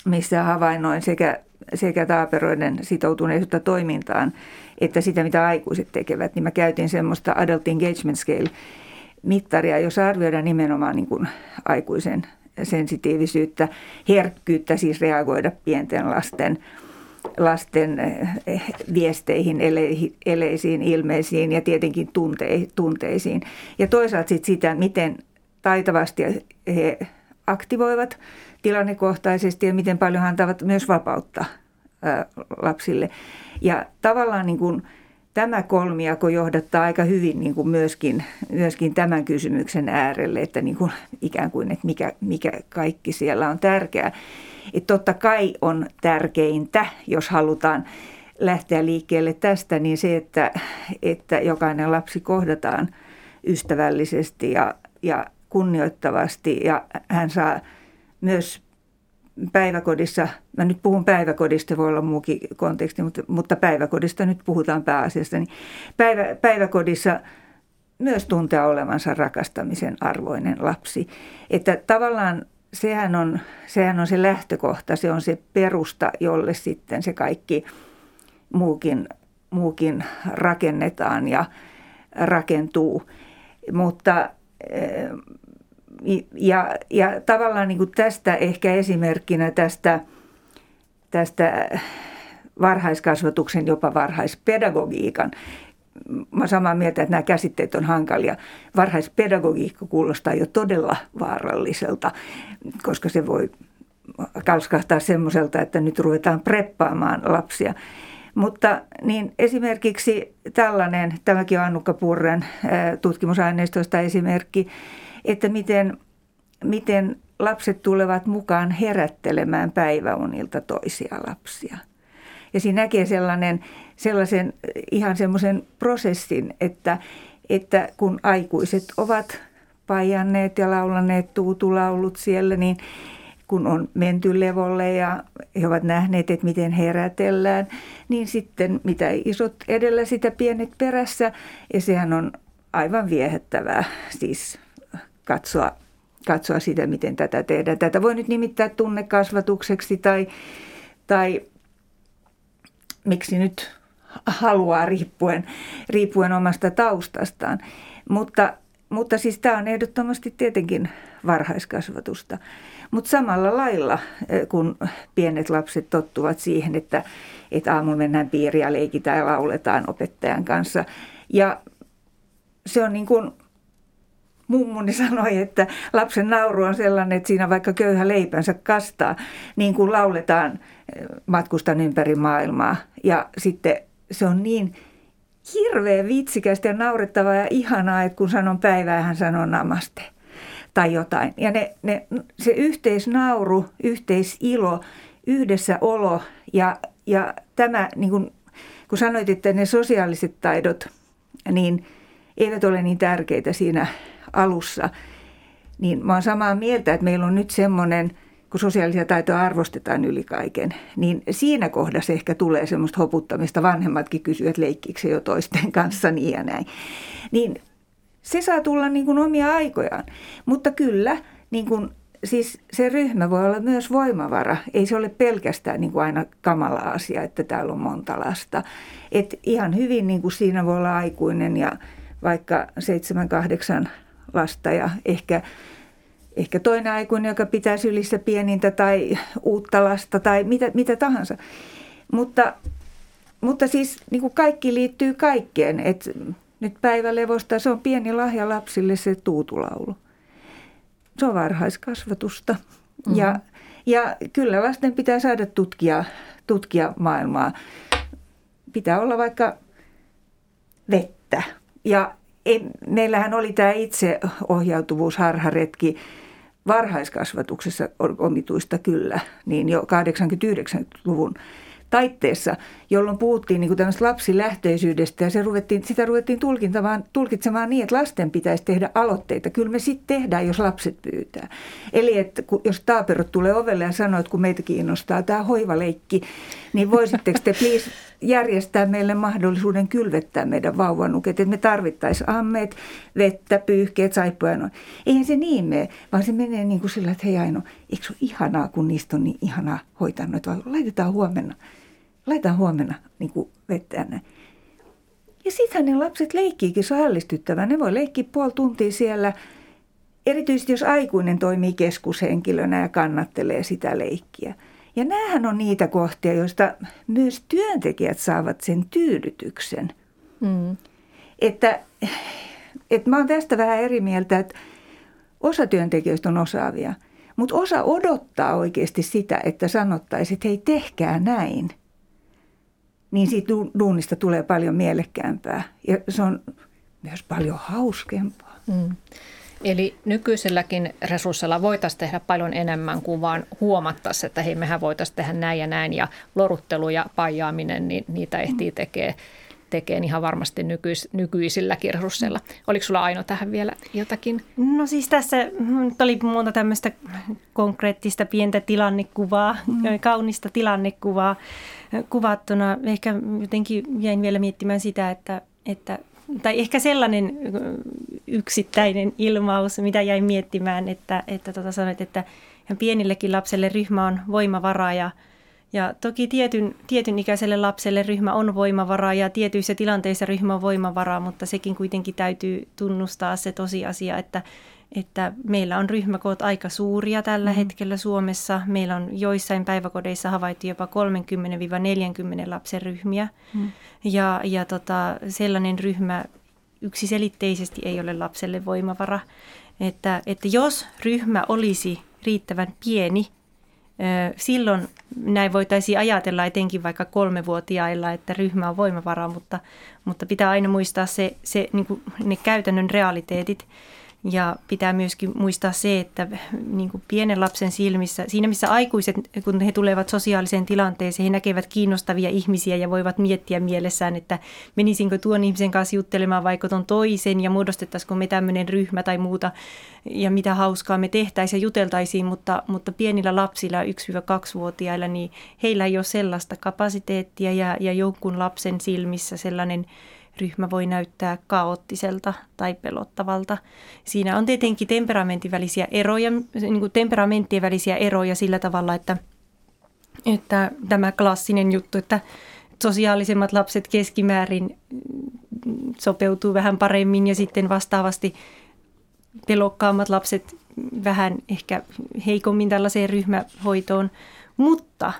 missä havainnoin sekä, sekä taaperoiden sitoutuneisuutta toimintaan, että sitä, mitä aikuiset tekevät, niin mä käytin semmoista Adult Engagement Scale – mittaria, jos arvioidaan nimenomaan niin kuin aikuisen sensitiivisyyttä, herkkyyttä siis reagoida pienten lasten, lasten eh, viesteihin, eleisiin, ilmeisiin ja tietenkin tunteisiin. Ja toisaalta sit sitä, miten taitavasti he aktivoivat tilannekohtaisesti ja miten paljon antavat myös vapautta lapsille. Ja tavallaan niin kuin tämä kolmiako johdattaa aika hyvin niin kuin myöskin, myöskin tämän kysymyksen äärelle, että niin kuin ikään kuin, että mikä, mikä kaikki siellä on tärkeää. Että totta kai on tärkeintä, jos halutaan lähteä liikkeelle tästä, niin se, että, että jokainen lapsi kohdataan ystävällisesti ja, ja kunnioittavasti ja hän saa myös päiväkodissa, mä nyt puhun päiväkodista, voi olla muukin konteksti, mutta, mutta päiväkodista nyt puhutaan pääasiassa, niin päivä, päiväkodissa myös tuntea olevansa rakastamisen arvoinen lapsi. Että tavallaan sehän on, sehän on se lähtökohta, se on se perusta, jolle sitten se kaikki muukin, muukin rakennetaan ja rakentuu. Mutta eh, ja, ja tavallaan niin kuin tästä ehkä esimerkkinä tästä, tästä varhaiskasvatuksen, jopa varhaispedagogiikan. Mä olen samaa mieltä, että nämä käsitteet on hankalia. Varhaispedagogiikka kuulostaa jo todella vaaralliselta, koska se voi kalskahtaa semmoiselta, että nyt ruvetaan preppaamaan lapsia. Mutta niin esimerkiksi tällainen, tämäkin on Annukka Purren tutkimusaineistoista esimerkki, että miten, miten lapset tulevat mukaan herättelemään päiväunilta toisia lapsia. Ja siinä näkee sellainen, sellaisen ihan semmoisen prosessin, että, että kun aikuiset ovat pajanneet ja laulaneet tuutulaulut siellä, niin kun on menty levolle ja he ovat nähneet, että miten herätellään, niin sitten mitä isot edellä sitä pienet perässä. Ja sehän on aivan viehättävää siis katsoa, katsoa sitä, miten tätä tehdään. Tätä voi nyt nimittää tunnekasvatukseksi tai, tai miksi nyt haluaa riippuen, riippuen omasta taustastaan. Mutta, mutta siis tämä on ehdottomasti tietenkin varhaiskasvatusta. Mutta samalla lailla, eh, kun pienet lapset tottuvat siihen, että, että aamulla mennään piiriä, leikitään ja lauletaan opettajan kanssa. Ja se on niin kuin mummuni sanoi, että lapsen nauru on sellainen, että siinä vaikka köyhä leipänsä kastaa, niin kuin lauletaan eh, matkustan ympäri maailmaa. Ja sitten se on niin hirveän vitsikästä ja naurettavaa ja ihanaa, että kun sanon päivää, hän sanoo namaste tai jotain. Ja ne, ne, se yhteisnauru, yhteisilo, yhdessäolo ja, ja tämä, niin kuin, kun sanoit, että ne sosiaaliset taidot, niin eivät ole niin tärkeitä siinä alussa, niin mä oon samaa mieltä, että meillä on nyt semmoinen, kun sosiaalisia taitoja arvostetaan yli kaiken, niin siinä kohdassa ehkä tulee semmoista hoputtamista. Vanhemmatkin kysyvät, leikkiikö jo toisten kanssa niin ja näin. Niin se saa tulla niin kuin omia aikojaan. Mutta kyllä, niin kuin, siis se ryhmä voi olla myös voimavara. Ei se ole pelkästään niin kuin aina kamala asia, että täällä on monta lasta. Et ihan hyvin niin kuin siinä voi olla aikuinen ja vaikka seitsemän, kahdeksan lasta ja ehkä, ehkä toinen aikuinen, joka pitää sylissä pienintä tai uutta lasta tai mitä, mitä tahansa. Mutta, mutta siis niin kuin kaikki liittyy kaikkeen. Et nyt päivälevosta se on pieni lahja lapsille se tuutulaulu. Se on varhaiskasvatusta. Mm-hmm. Ja, ja kyllä lasten pitää saada tutkia, tutkia maailmaa. Pitää olla vaikka vettä ja ei, meillähän oli tämä itseohjautuvuus harharetki varhaiskasvatuksessa omituista kyllä, niin jo 89-luvun taitteessa, jolloin puhuttiin niin tämmöistä lapsilähtöisyydestä ja se ruvettiin, sitä ruvettiin tulkintamaan, tulkitsemaan niin, että lasten pitäisi tehdä aloitteita. Kyllä me sitten tehdään, jos lapset pyytää. Eli että jos taaperot tulee ovelle ja sanoo, että kun meitä kiinnostaa tämä hoivaleikki, niin voisitteko te please järjestää meille mahdollisuuden kylvettää meidän vauvanuket, että me tarvittaisiin ammeet, vettä, pyyhkeet, saippuja. No. Eihän se niin mene, vaan se menee niin kuin sillä, että hei Aino, eikö se ole ihanaa, kun niistä on niin ihanaa hoitaa noita, laitetaan huomenna laitetaan huomenna niin kuin vettä näin. Ja sittenhän ne lapset leikkiikin, se on ällistyttävää. Ne voi leikkiä puoli tuntia siellä, erityisesti jos aikuinen toimii keskushenkilönä ja kannattelee sitä leikkiä. Ja näähän on niitä kohtia, joista myös työntekijät saavat sen tyydytyksen. Mm. Että, että mä oon tästä vähän eri mieltä, että Osa työntekijöistä on osaavia, mutta osa odottaa oikeasti sitä, että sanottaisiin, että hei tehkää näin. Niin siitä duunista tulee paljon mielekkäämpää ja se on myös paljon hauskempaa. Mm. Eli nykyiselläkin resursseilla voitaisiin tehdä paljon enemmän kuin vaan huomattaisiin, että hei mehän voitaisiin tehdä näin ja näin ja loruttelu ja pajaaminen, niin niitä ehtii tekee tekee ihan varmasti nykyis, nykyisilläkin resursseilla. Oliko sulla Aino tähän vielä jotakin? No siis tässä oli monta tämmöistä konkreettista pientä tilannekuvaa, mm. kaunista tilannekuvaa kuvattuna. Ehkä jotenkin jäin vielä miettimään sitä, että, että tai ehkä sellainen yksittäinen ilmaus, mitä jäin miettimään, että, että tota sanoit, että pienillekin lapselle ryhmä on voimavara ja, ja toki tietyn, tietyn ikäiselle lapselle ryhmä on voimavara ja tietyissä tilanteissa ryhmä on voimavara, mutta sekin kuitenkin täytyy tunnustaa se tosiasia, että, että meillä on ryhmäkoot aika suuria tällä mm. hetkellä Suomessa. Meillä on joissain päiväkodeissa havaittu jopa 30-40 lapsen ryhmiä. Mm. Ja, ja tota, sellainen ryhmä yksiselitteisesti ei ole lapselle voimavara. Että, että jos ryhmä olisi riittävän pieni, silloin näin voitaisiin ajatella etenkin vaikka kolmevuotiailla, että ryhmä on voimavara, mutta, mutta pitää aina muistaa se, se niin ne käytännön realiteetit. Ja pitää myöskin muistaa se, että niin kuin pienen lapsen silmissä, siinä missä aikuiset, kun he tulevat sosiaaliseen tilanteeseen, he näkevät kiinnostavia ihmisiä ja voivat miettiä mielessään, että menisinkö tuon ihmisen kanssa juttelemaan vaikka tuon toisen ja muodostettaisiko me tämmöinen ryhmä tai muuta ja mitä hauskaa me tehtäisiin ja juteltaisiin, mutta, mutta pienillä lapsilla 1-2-vuotiailla, niin heillä ei ole sellaista kapasiteettia ja, ja jonkun lapsen silmissä sellainen ryhmä voi näyttää kaoottiselta tai pelottavalta. Siinä on tietenkin temperamentin välisiä eroja, niin kuin temperamenttien välisiä eroja sillä tavalla, että, että tämä klassinen juttu, että sosiaalisemmat lapset keskimäärin sopeutuu vähän paremmin ja sitten vastaavasti pelokkaammat lapset vähän ehkä heikommin tällaiseen ryhmähoitoon, mutta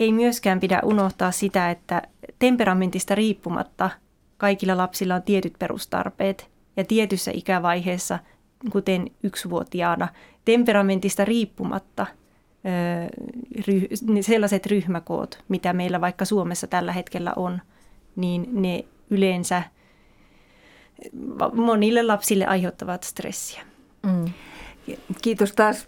ei myöskään pidä unohtaa sitä, että temperamentista riippumatta – kaikilla lapsilla on tietyt perustarpeet ja tietyssä ikävaiheessa, kuten yksivuotiaana, temperamentista riippumatta sellaiset ryhmäkoot, mitä meillä vaikka Suomessa tällä hetkellä on, niin ne yleensä monille lapsille aiheuttavat stressiä. Mm. Kiitos taas,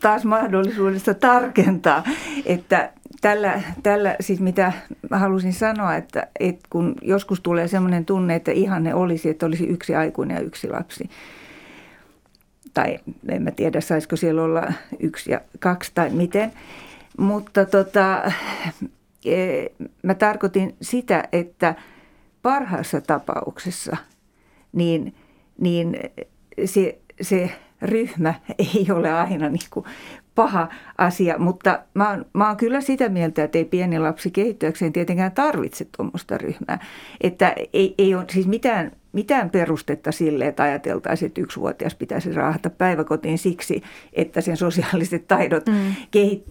taas mahdollisuudesta tarkentaa, että tällä, tällä siis mitä halusin sanoa, että, että kun joskus tulee sellainen tunne, että ihanne olisi, että olisi yksi aikuinen ja yksi lapsi. Tai en mä tiedä, saisiko siellä olla yksi ja kaksi tai miten. Mutta tota, e, mä tarkoitin sitä, että parhaassa tapauksessa niin, niin se, se ryhmä [LAUGHS] ei ole aina niin kuin paha asia, mutta mä oon, mä oon kyllä sitä mieltä, että ei pieni lapsi kehittyäkseen tietenkään tarvitse tuommoista ryhmää. Että ei, ei ole siis mitään mitään perustetta sille, että ajateltaisiin, että yksivuotias pitäisi raahata päiväkotiin siksi, että sen sosiaaliset taidot mm.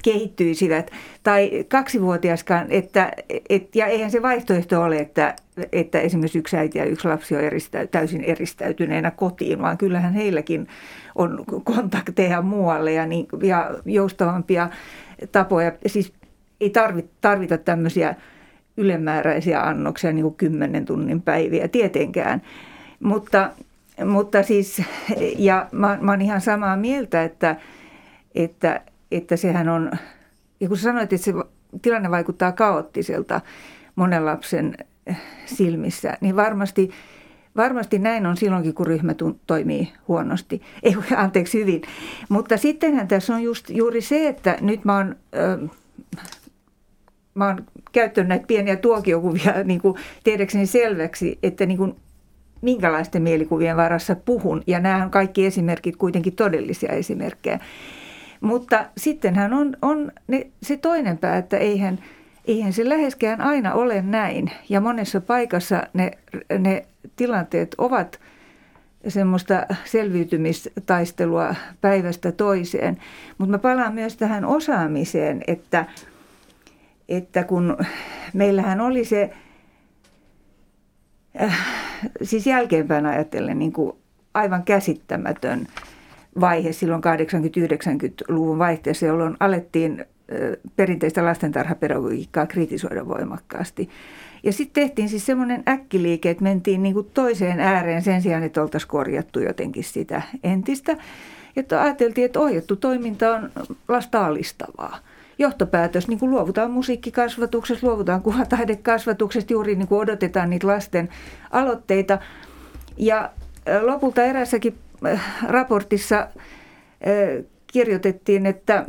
kehittyisivät. Tai kaksivuotiaskaan, että, et, ja eihän se vaihtoehto ole, että, että esimerkiksi yksi äiti ja yksi lapsi on eristä, täysin eristäytyneenä kotiin, vaan kyllähän heilläkin on kontakteja muualle ja, niin, ja joustavampia tapoja. Siis ei tarvita, tarvita tämmöisiä ylemmääräisiä annoksia, niin kuin kymmenen tunnin päiviä tietenkään. Mutta, mutta siis, ja mä, mä olen ihan samaa mieltä, että, että, että sehän on, ja kun sanoit, että se tilanne vaikuttaa kaoottiselta monen lapsen silmissä, niin varmasti, varmasti näin on silloinkin, kun ryhmä toimii huonosti. Ei, anteeksi, hyvin. Mutta sittenhän tässä on just, juuri se, että nyt mä oon... Ö, mä oon käyttänyt näitä pieniä tuokiokuvia [LAUGHS] niin kuin tehdäkseni selväksi, että niin kuin minkälaisten mielikuvien varassa puhun. Ja nämä on kaikki esimerkit kuitenkin todellisia esimerkkejä. Mutta sittenhän on, on ne, se toinen pää, että eihän, eihän se läheskään aina ole näin. Ja monessa paikassa ne, ne tilanteet ovat semmoista selviytymistaistelua päivästä toiseen. Mutta mä palaan myös tähän osaamiseen, että – että kun meillähän oli se, äh, siis jälkeenpäin ajatellen niin kuin aivan käsittämätön vaihe silloin 80-90-luvun vaihteessa, jolloin alettiin perinteistä lastentarhapedagogiikkaa kritisoida voimakkaasti. Ja sitten tehtiin siis semmoinen äkkiliike, että mentiin niin kuin toiseen ääreen sen sijaan, että oltaisiin korjattu jotenkin sitä entistä. Että ajateltiin, että ohjattu toiminta on lasta alistavaa. Johtopäätös, niin kuin luovutaan musiikkikasvatuksesta, luovutaan kuvataidekasvatuksesta, juuri niin kuin odotetaan niitä lasten aloitteita. Ja lopulta erässäkin raportissa kirjoitettiin, että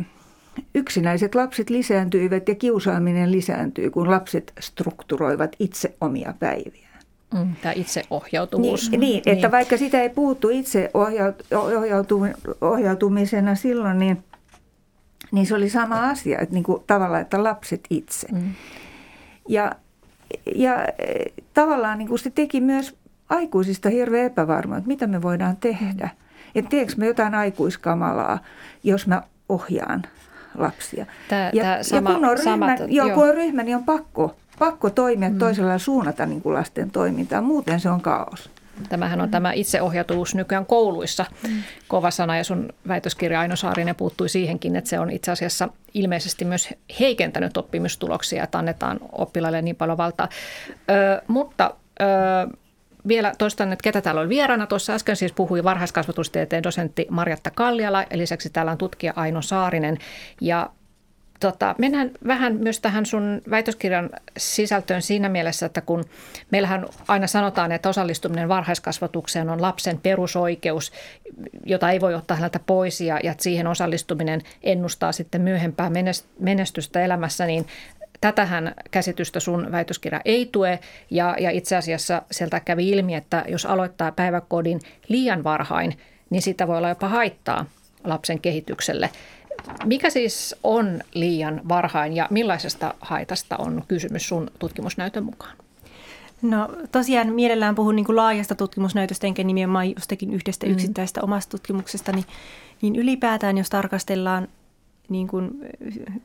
yksinäiset lapset lisääntyivät ja kiusaaminen lisääntyy, kun lapset strukturoivat itse omia päiviään. Mm, tämä itseohjautuvuus. Niin, niin, että niin. vaikka sitä ei puhuttu itse ohjautumisena silloin, niin, niin se oli sama asia, että niin kuin tavallaan, että lapset itse. Mm. Ja, ja tavallaan niin kuin se teki myös aikuisista hirveän epävarmaa, että mitä me voidaan tehdä. Että teekö me jotain aikuiskamalaa, jos mä ohjaan lapsia. Tämä, ja, tämä sama, ja kun on, ryhmä, samat, joo, kun on ryhmä, niin on pakko, pakko toimia mm. toisella suunnata niin kuin lasten toimintaa. Muuten se on kaos. Tämähän on tämä itseohjautuvuus nykyään kouluissa mm. kova sana ja sun väitöskirja Aino Saarinen puuttui siihenkin, että se on itse asiassa ilmeisesti myös heikentänyt oppimistuloksia, että annetaan oppilaille niin paljon valtaa. Ö, mutta ö, vielä toistan, että ketä täällä on vieraana. Tuossa äsken siis puhui varhaiskasvatustieteen dosentti Marjatta Kalliala ja lisäksi täällä on tutkija Aino Saarinen. Ja tota, mennään vähän myös tähän sun väitöskirjan sisältöön siinä mielessä, että kun meillähän aina sanotaan, että osallistuminen varhaiskasvatukseen on lapsen perusoikeus, jota ei voi ottaa häneltä pois ja, ja siihen osallistuminen ennustaa sitten myöhempää menestystä elämässä, niin Tätähän käsitystä sun väitöskirja ei tue ja, ja itse asiassa sieltä kävi ilmi, että jos aloittaa päiväkodin liian varhain, niin sitä voi olla jopa haittaa lapsen kehitykselle. Mikä siis on liian varhain ja millaisesta haitasta on kysymys sun tutkimusnäytön mukaan? No tosiaan mielellään puhun niin kuin laajasta tutkimusnäytöstä, enkä nimenomaan jostakin yhdestä mm. yksittäistä omasta tutkimuksesta, niin, niin ylipäätään jos tarkastellaan niin kuin,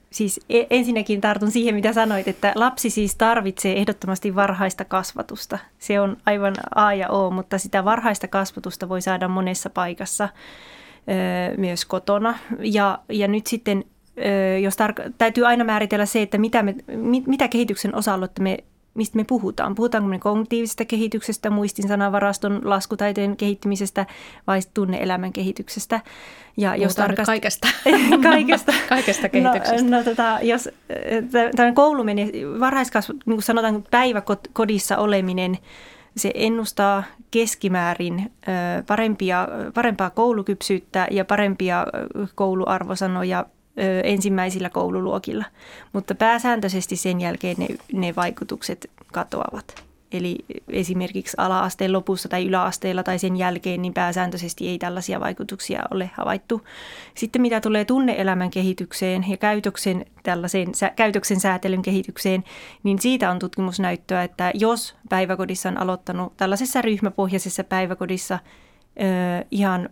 siis e, ensinnäkin tartun siihen, mitä sanoit, että lapsi siis tarvitsee ehdottomasti varhaista kasvatusta. Se on aivan A ja O, mutta sitä varhaista kasvatusta voi saada monessa paikassa myös kotona. Ja, ja nyt sitten, jos tar- täytyy aina määritellä se, että mitä, me, mitä kehityksen osa me mistä me puhutaan. Puhutaanko me kognitiivisesta kehityksestä, muistin sanavaraston laskutaiteen kehittymisestä vai tunne-elämän kehityksestä. Ja jos tarkast... kaikesta. [LAUGHS] kaikesta. [LAUGHS] kaikesta kehityksestä. No, no tota, jos tämän koulu menee, varhaiskasvu, niin kuin sanotaan päiväkodissa oleminen, se ennustaa keskimäärin parempia, parempaa koulukypsyyttä ja parempia kouluarvosanoja ensimmäisillä koululuokilla, mutta pääsääntöisesti sen jälkeen ne, ne vaikutukset katoavat. Eli esimerkiksi ala-asteen lopussa tai yläasteella tai sen jälkeen, niin pääsääntöisesti ei tällaisia vaikutuksia ole havaittu. Sitten mitä tulee tunneelämän kehitykseen ja käytöksen, tällaiseen, käytöksen säätelyn kehitykseen, niin siitä on tutkimusnäyttöä, että jos päiväkodissa on aloittanut tällaisessa ryhmäpohjaisessa päiväkodissa ihan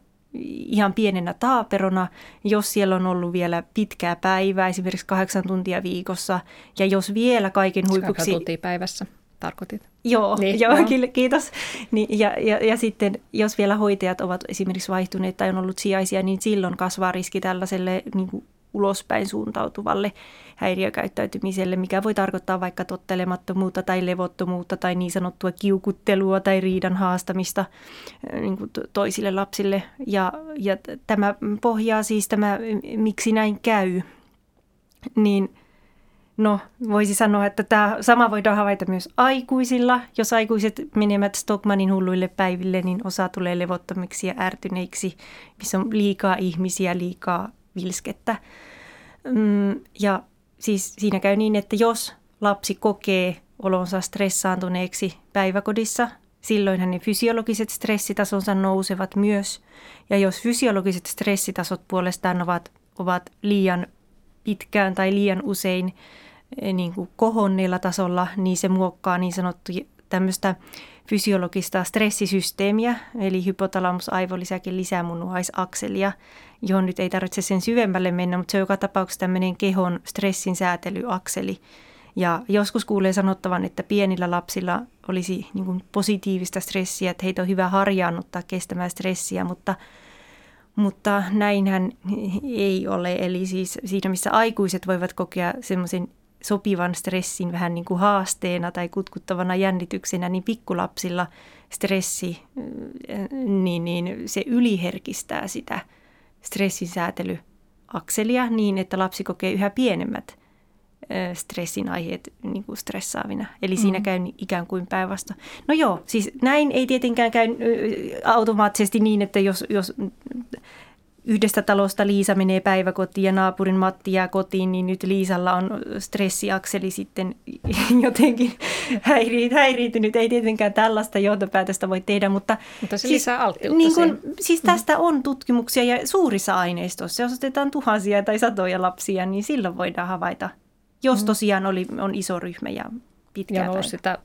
ihan pienenä taaperona, jos siellä on ollut vielä pitkää päivää, esimerkiksi kahdeksan tuntia viikossa, ja jos vielä kaiken huipuksi... tuntia päivässä tarkoitit. Joo, niin, joo, joo. kiitos. Niin, ja, ja, ja sitten jos vielä hoitajat ovat esimerkiksi vaihtuneet tai on ollut sijaisia, niin silloin kasvaa riski tällaiselle niin kuin ulospäin suuntautuvalle häiriökäyttäytymiselle, mikä voi tarkoittaa vaikka tottelemattomuutta tai levottomuutta tai niin sanottua kiukuttelua tai riidan haastamista niin kuin toisille lapsille. Ja, ja tämä pohjaa siis tämä, miksi näin käy, niin – No, voisi sanoa, että tämä sama voidaan havaita myös aikuisilla. Jos aikuiset menevät Stockmanin hulluille päiville, niin osa tulee levottomiksi ja ärtyneiksi, missä on liikaa ihmisiä, liikaa vilskettä. Mm, ja siis siinä käy niin, että jos lapsi kokee olonsa stressaantuneeksi päiväkodissa, silloin hänen fysiologiset stressitasonsa nousevat myös. Ja jos fysiologiset stressitasot puolestaan ovat, ovat liian pitkään tai liian usein niin kuin kohonneella tasolla, niin se muokkaa niin sanottu tämmöistä fysiologista stressisysteemiä, eli hypotalamus, aivolisäke, lisämunuaisakselia, johon nyt ei tarvitse sen syvemmälle mennä, mutta se on joka tapauksessa tämmöinen kehon stressin säätelyakseli. Ja joskus kuulee sanottavan, että pienillä lapsilla olisi niin kuin positiivista stressiä, että heitä on hyvä harjaannuttaa kestämään stressiä, mutta, Mutta näinhän ei ole. Eli siis siinä, missä aikuiset voivat kokea semmoisen sopivan stressin vähän niin kuin haasteena tai kutkuttavana jännityksenä, niin pikkulapsilla stressi, niin, niin se yliherkistää sitä stressisäätelyakselia niin, että lapsi kokee yhä pienemmät stressin aiheet niin kuin stressaavina. Eli siinä mm. käy ikään kuin päinvasta. No joo, siis näin ei tietenkään käy automaattisesti niin, että jos, jos yhdestä talosta Liisa menee päiväkotiin ja naapurin Matti jää kotiin, niin nyt Liisalla on stressiakseli sitten [LAUGHS] jotenkin häiriintynyt. Ei tietenkään tällaista johtopäätöstä voi tehdä, mutta... Mutta se siis, lisää alttiutta niin kun, Siis tästä on tutkimuksia ja suurissa aineistossa, jos otetaan tuhansia tai satoja lapsia, niin silloin voidaan havaita, jos mm. tosiaan oli, on iso ryhmä ja pitkää ja sitä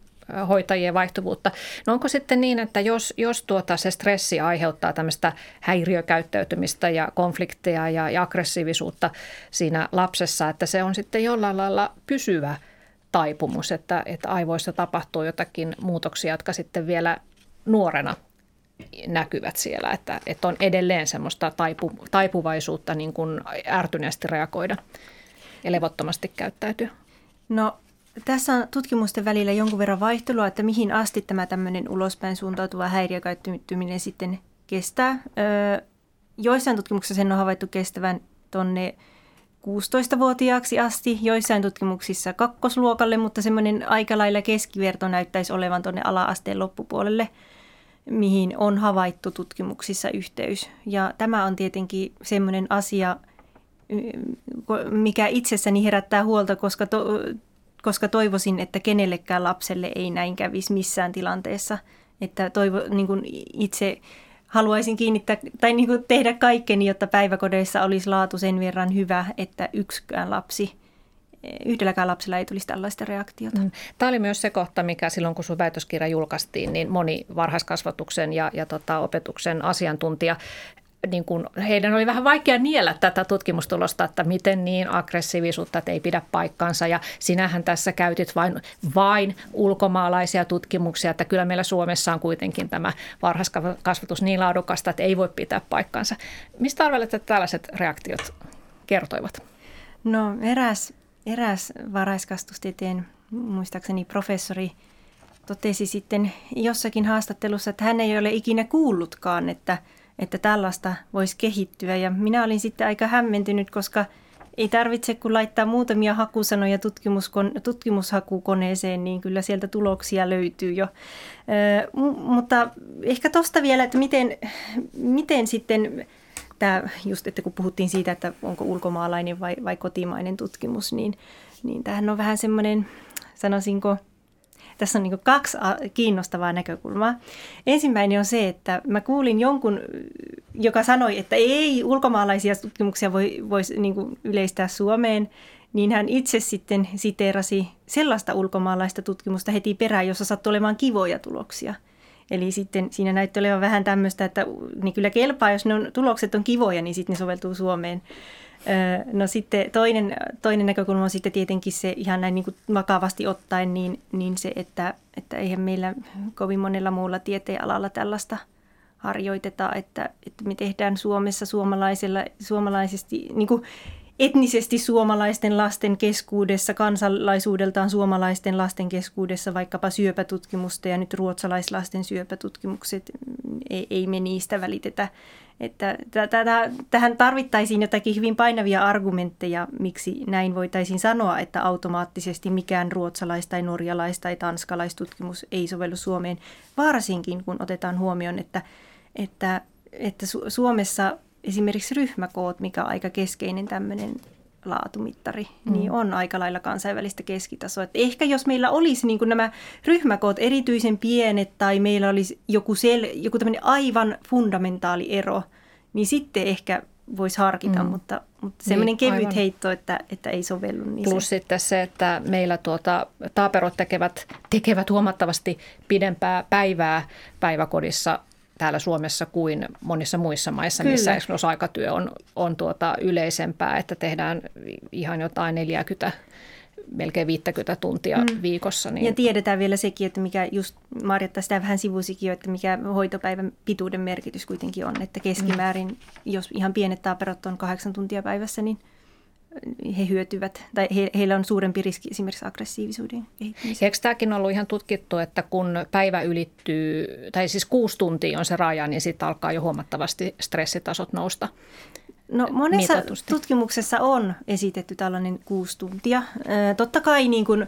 hoitajien vaihtuvuutta. No onko sitten niin, että jos, jos tuota se stressi aiheuttaa tämmöistä häiriökäyttäytymistä ja konflikteja ja, ja aggressiivisuutta siinä lapsessa, että se on sitten jollain lailla pysyvä taipumus, että, että aivoissa tapahtuu jotakin muutoksia, jotka sitten vielä nuorena näkyvät siellä, että, että on edelleen semmoista taipu, taipuvaisuutta niin kuin ärtyneesti reagoida ja levottomasti käyttäytyä? No tässä on tutkimusten välillä jonkun verran vaihtelua, että mihin asti tämä tämmöinen ulospäin suuntautuva häiriökäyttyminen sitten kestää. Öö, joissain tutkimuksissa sen on havaittu kestävän tonne 16-vuotiaaksi asti, joissain tutkimuksissa kakkosluokalle, mutta semmoinen aika lailla keskiverto näyttäisi olevan tuonne ala-asteen loppupuolelle, mihin on havaittu tutkimuksissa yhteys. Ja tämä on tietenkin semmoinen asia, mikä itsessäni herättää huolta, koska to, koska toivoisin, että kenellekään lapselle ei näin kävisi missään tilanteessa. Että toivo, niin kuin itse haluaisin kiinnittää tai niin kuin tehdä kaikkeni, jotta päiväkodeissa olisi laatu sen verran hyvä, että yksikään lapsi yhdelläkään lapsella ei tulisi tällaista reaktiota. Mm. Tämä oli myös se kohta, mikä silloin kun sun väitöskirja julkaistiin, niin moni varhaiskasvatuksen ja, ja tota, opetuksen asiantuntija niin kuin, heidän oli vähän vaikea niellä tätä tutkimustulosta, että miten niin aggressiivisuutta, että ei pidä paikkansa. Ja sinähän tässä käytit vain, vain ulkomaalaisia tutkimuksia, että kyllä meillä Suomessa on kuitenkin tämä varhaiskasvatus niin laadukasta, että ei voi pitää paikkansa. Mistä arvelet, että tällaiset reaktiot kertoivat? No eräs, eräs varhaiskasvatustieteen, muistaakseni professori, totesi sitten jossakin haastattelussa, että hän ei ole ikinä kuullutkaan, että – että tällaista voisi kehittyä. Ja minä olin sitten aika hämmentynyt, koska ei tarvitse kun laittaa muutamia hakusanoja tutkimuskon, tutkimushakukoneeseen, niin kyllä sieltä tuloksia löytyy jo. Ö, mutta ehkä tuosta vielä, että miten, miten sitten tämä, just että kun puhuttiin siitä, että onko ulkomaalainen vai, vai kotimainen tutkimus, niin, niin tämähän on vähän semmoinen, sanoisinko – tässä on niin kaksi kiinnostavaa näkökulmaa. Ensimmäinen on se, että mä kuulin jonkun, joka sanoi, että ei ulkomaalaisia tutkimuksia voi, voisi niin yleistää Suomeen, niin hän itse sitten siteerasi sellaista ulkomaalaista tutkimusta heti perään, jossa sattui olemaan kivoja tuloksia. Eli sitten siinä näyttää olevan vähän tämmöistä, että niin kyllä kelpaa, jos ne on, tulokset on kivoja, niin sitten ne soveltuu Suomeen. No sitten toinen, toinen näkökulma on sitten tietenkin se ihan näin niin kuin vakavasti ottaen, niin, niin se, että, että eihän meillä kovin monella muulla tieteenalalla tällaista harjoiteta, että, että me tehdään Suomessa suomalaisella, suomalaisesti, niin kuin etnisesti suomalaisten lasten keskuudessa, kansalaisuudeltaan suomalaisten lasten keskuudessa vaikkapa syöpätutkimusta ja nyt ruotsalaislasten syöpätutkimukset, ei, ei me niistä välitetä. Että tähän tarvittaisiin jotakin hyvin painavia argumentteja, miksi näin voitaisiin sanoa, että automaattisesti mikään ruotsalais- tai norjalais- tai tanskalaistutkimus ei sovellu Suomeen, varsinkin kun otetaan huomioon, että, että, että Suomessa esimerkiksi ryhmäkoot, mikä on aika keskeinen tämmöinen laatumittari, mm. niin on aika lailla kansainvälistä keskitasoa. Et ehkä jos meillä olisi niin nämä ryhmäkoot erityisen pienet tai meillä olisi joku, sel, joku tämmöinen aivan fundamentaali ero, niin sitten ehkä voisi harkita, mm. mutta, mutta semmoinen niin, kevyt aivan. heitto, että, että ei sovellu. Niin Plus se. sitten se, että meillä tuota, taaperot tekevät, tekevät huomattavasti pidempää päivää päiväkodissa täällä Suomessa kuin monissa muissa maissa, Kyllä. missä esimerkiksi aikatyö on, on tuota yleisempää, että tehdään ihan jotain 40 melkein 50 tuntia mm. viikossa. Niin... Ja tiedetään vielä sekin, että mikä just Marjatta sitä vähän sivusikin jo, että mikä hoitopäivän pituuden merkitys kuitenkin on, että keskimäärin, mm. jos ihan pienet taaperot on kahdeksan tuntia päivässä, niin he hyötyvät, tai he, heillä on suurempi riski esimerkiksi aggressiivisuuden kehittymiseen. Eikö tämäkin ollut ihan tutkittu, että kun päivä ylittyy, tai siis kuusi tuntia on se raja, niin sitten alkaa jo huomattavasti stressitasot nousta? No monessa mitatusti. tutkimuksessa on esitetty tällainen kuusi tuntia. Totta kai niin kuin,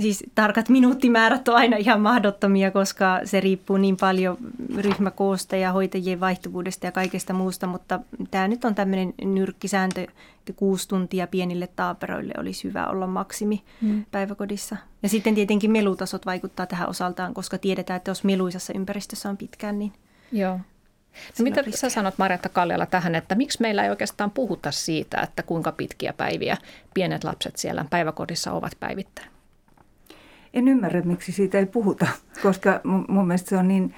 siis tarkat minuuttimäärät on aina ihan mahdottomia, koska se riippuu niin paljon ryhmäkoosta ja hoitajien vaihtuvuudesta ja kaikesta muusta, mutta tämä nyt on tämmöinen nyrkkisääntö, että kuusi tuntia pienille taaperoille olisi hyvä olla maksimi hmm. päiväkodissa. Ja sitten tietenkin melutasot vaikuttaa tähän osaltaan, koska tiedetään, että jos meluisassa ympäristössä on pitkään, niin Joo. No mitä sä sanot Marjatta Kaljala tähän, että miksi meillä ei oikeastaan puhuta siitä, että kuinka pitkiä päiviä pienet lapset siellä päiväkodissa ovat päivittäin? En ymmärrä, miksi siitä ei puhuta, [LAUGHS] koska mun, mielestä se on niin,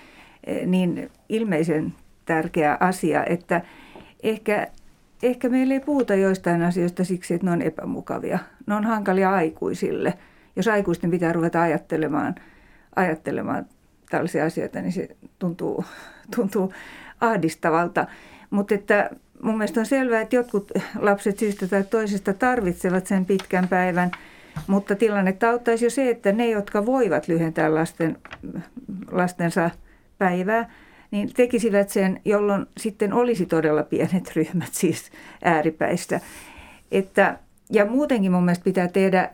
niin ilmeisen tärkeä asia, että ehkä, ehkä meillä ei puhuta joistain asioista siksi, että ne on epämukavia. Ne on hankalia aikuisille. Jos aikuisten pitää ruveta ajattelemaan, ajattelemaan tällaisia asioita, niin se tuntuu, [LAUGHS] tuntuu ahdistavalta. Mutta että mun mielestä on selvää, että jotkut lapset syystä tai toisesta tarvitsevat sen pitkän päivän, mutta tilannetta auttaisi jo se, että ne, jotka voivat lyhentää lasten, lastensa päivää, niin tekisivät sen, jolloin sitten olisi todella pienet ryhmät siis ääripäistä. Että, ja muutenkin mun mielestä pitää tehdä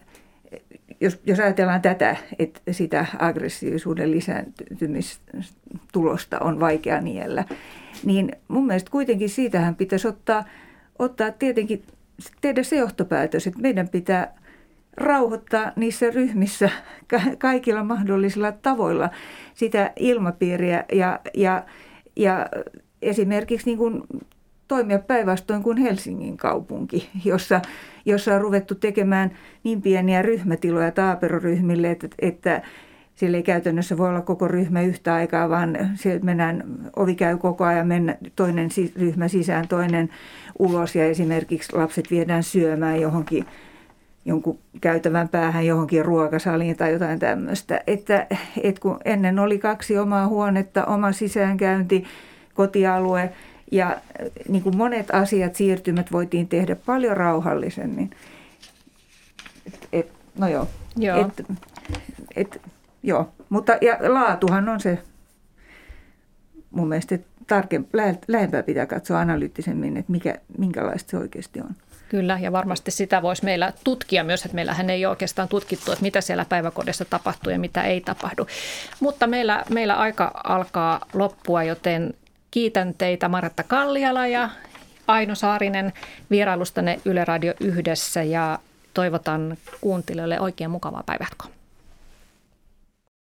jos, jos ajatellaan tätä, että sitä aggressiivisuuden lisääntymistulosta on vaikea niellä, niin mun mielestä kuitenkin siitähän pitäisi ottaa, ottaa tietenkin, tehdä se johtopäätös, että meidän pitää rauhoittaa niissä ryhmissä [LAUGHS] kaikilla mahdollisilla tavoilla sitä ilmapiiriä ja, ja, ja esimerkiksi niin kuin toimia päinvastoin kuin Helsingin kaupunki, [LAUGHS] jossa, jossa on ruvettu tekemään niin pieniä ryhmätiloja taaperoryhmille, että, että siellä ei käytännössä voi olla koko ryhmä yhtä aikaa, vaan mennään, ovi käy koko ajan, mennä, toinen ryhmä sisään, toinen ulos ja esimerkiksi lapset viedään syömään johonkin jonkun käytävän päähän johonkin ruokasaliin tai jotain tämmöistä. Että, että kun ennen oli kaksi omaa huonetta, oma sisäänkäynti, kotialue – ja niin kuin monet asiat, siirtymät voitiin tehdä paljon rauhallisemmin. Et, et, no joo. Joo. Et, et, joo. Mutta ja laatuhan on se mun mielestä tarkem, lähempää pitää katsoa analyyttisemmin, että mikä, minkälaista se oikeasti on. Kyllä, ja varmasti sitä voisi meillä tutkia myös, että meillähän ei ole oikeastaan tutkittu, että mitä siellä päiväkodissa tapahtuu ja mitä ei tapahdu. Mutta meillä, meillä aika alkaa loppua, joten Kiitän teitä Maratta Kalliala ja Aino Saarinen vierailustanne Yle Radio yhdessä ja toivotan kuuntelijoille oikein mukavaa päivätkoa.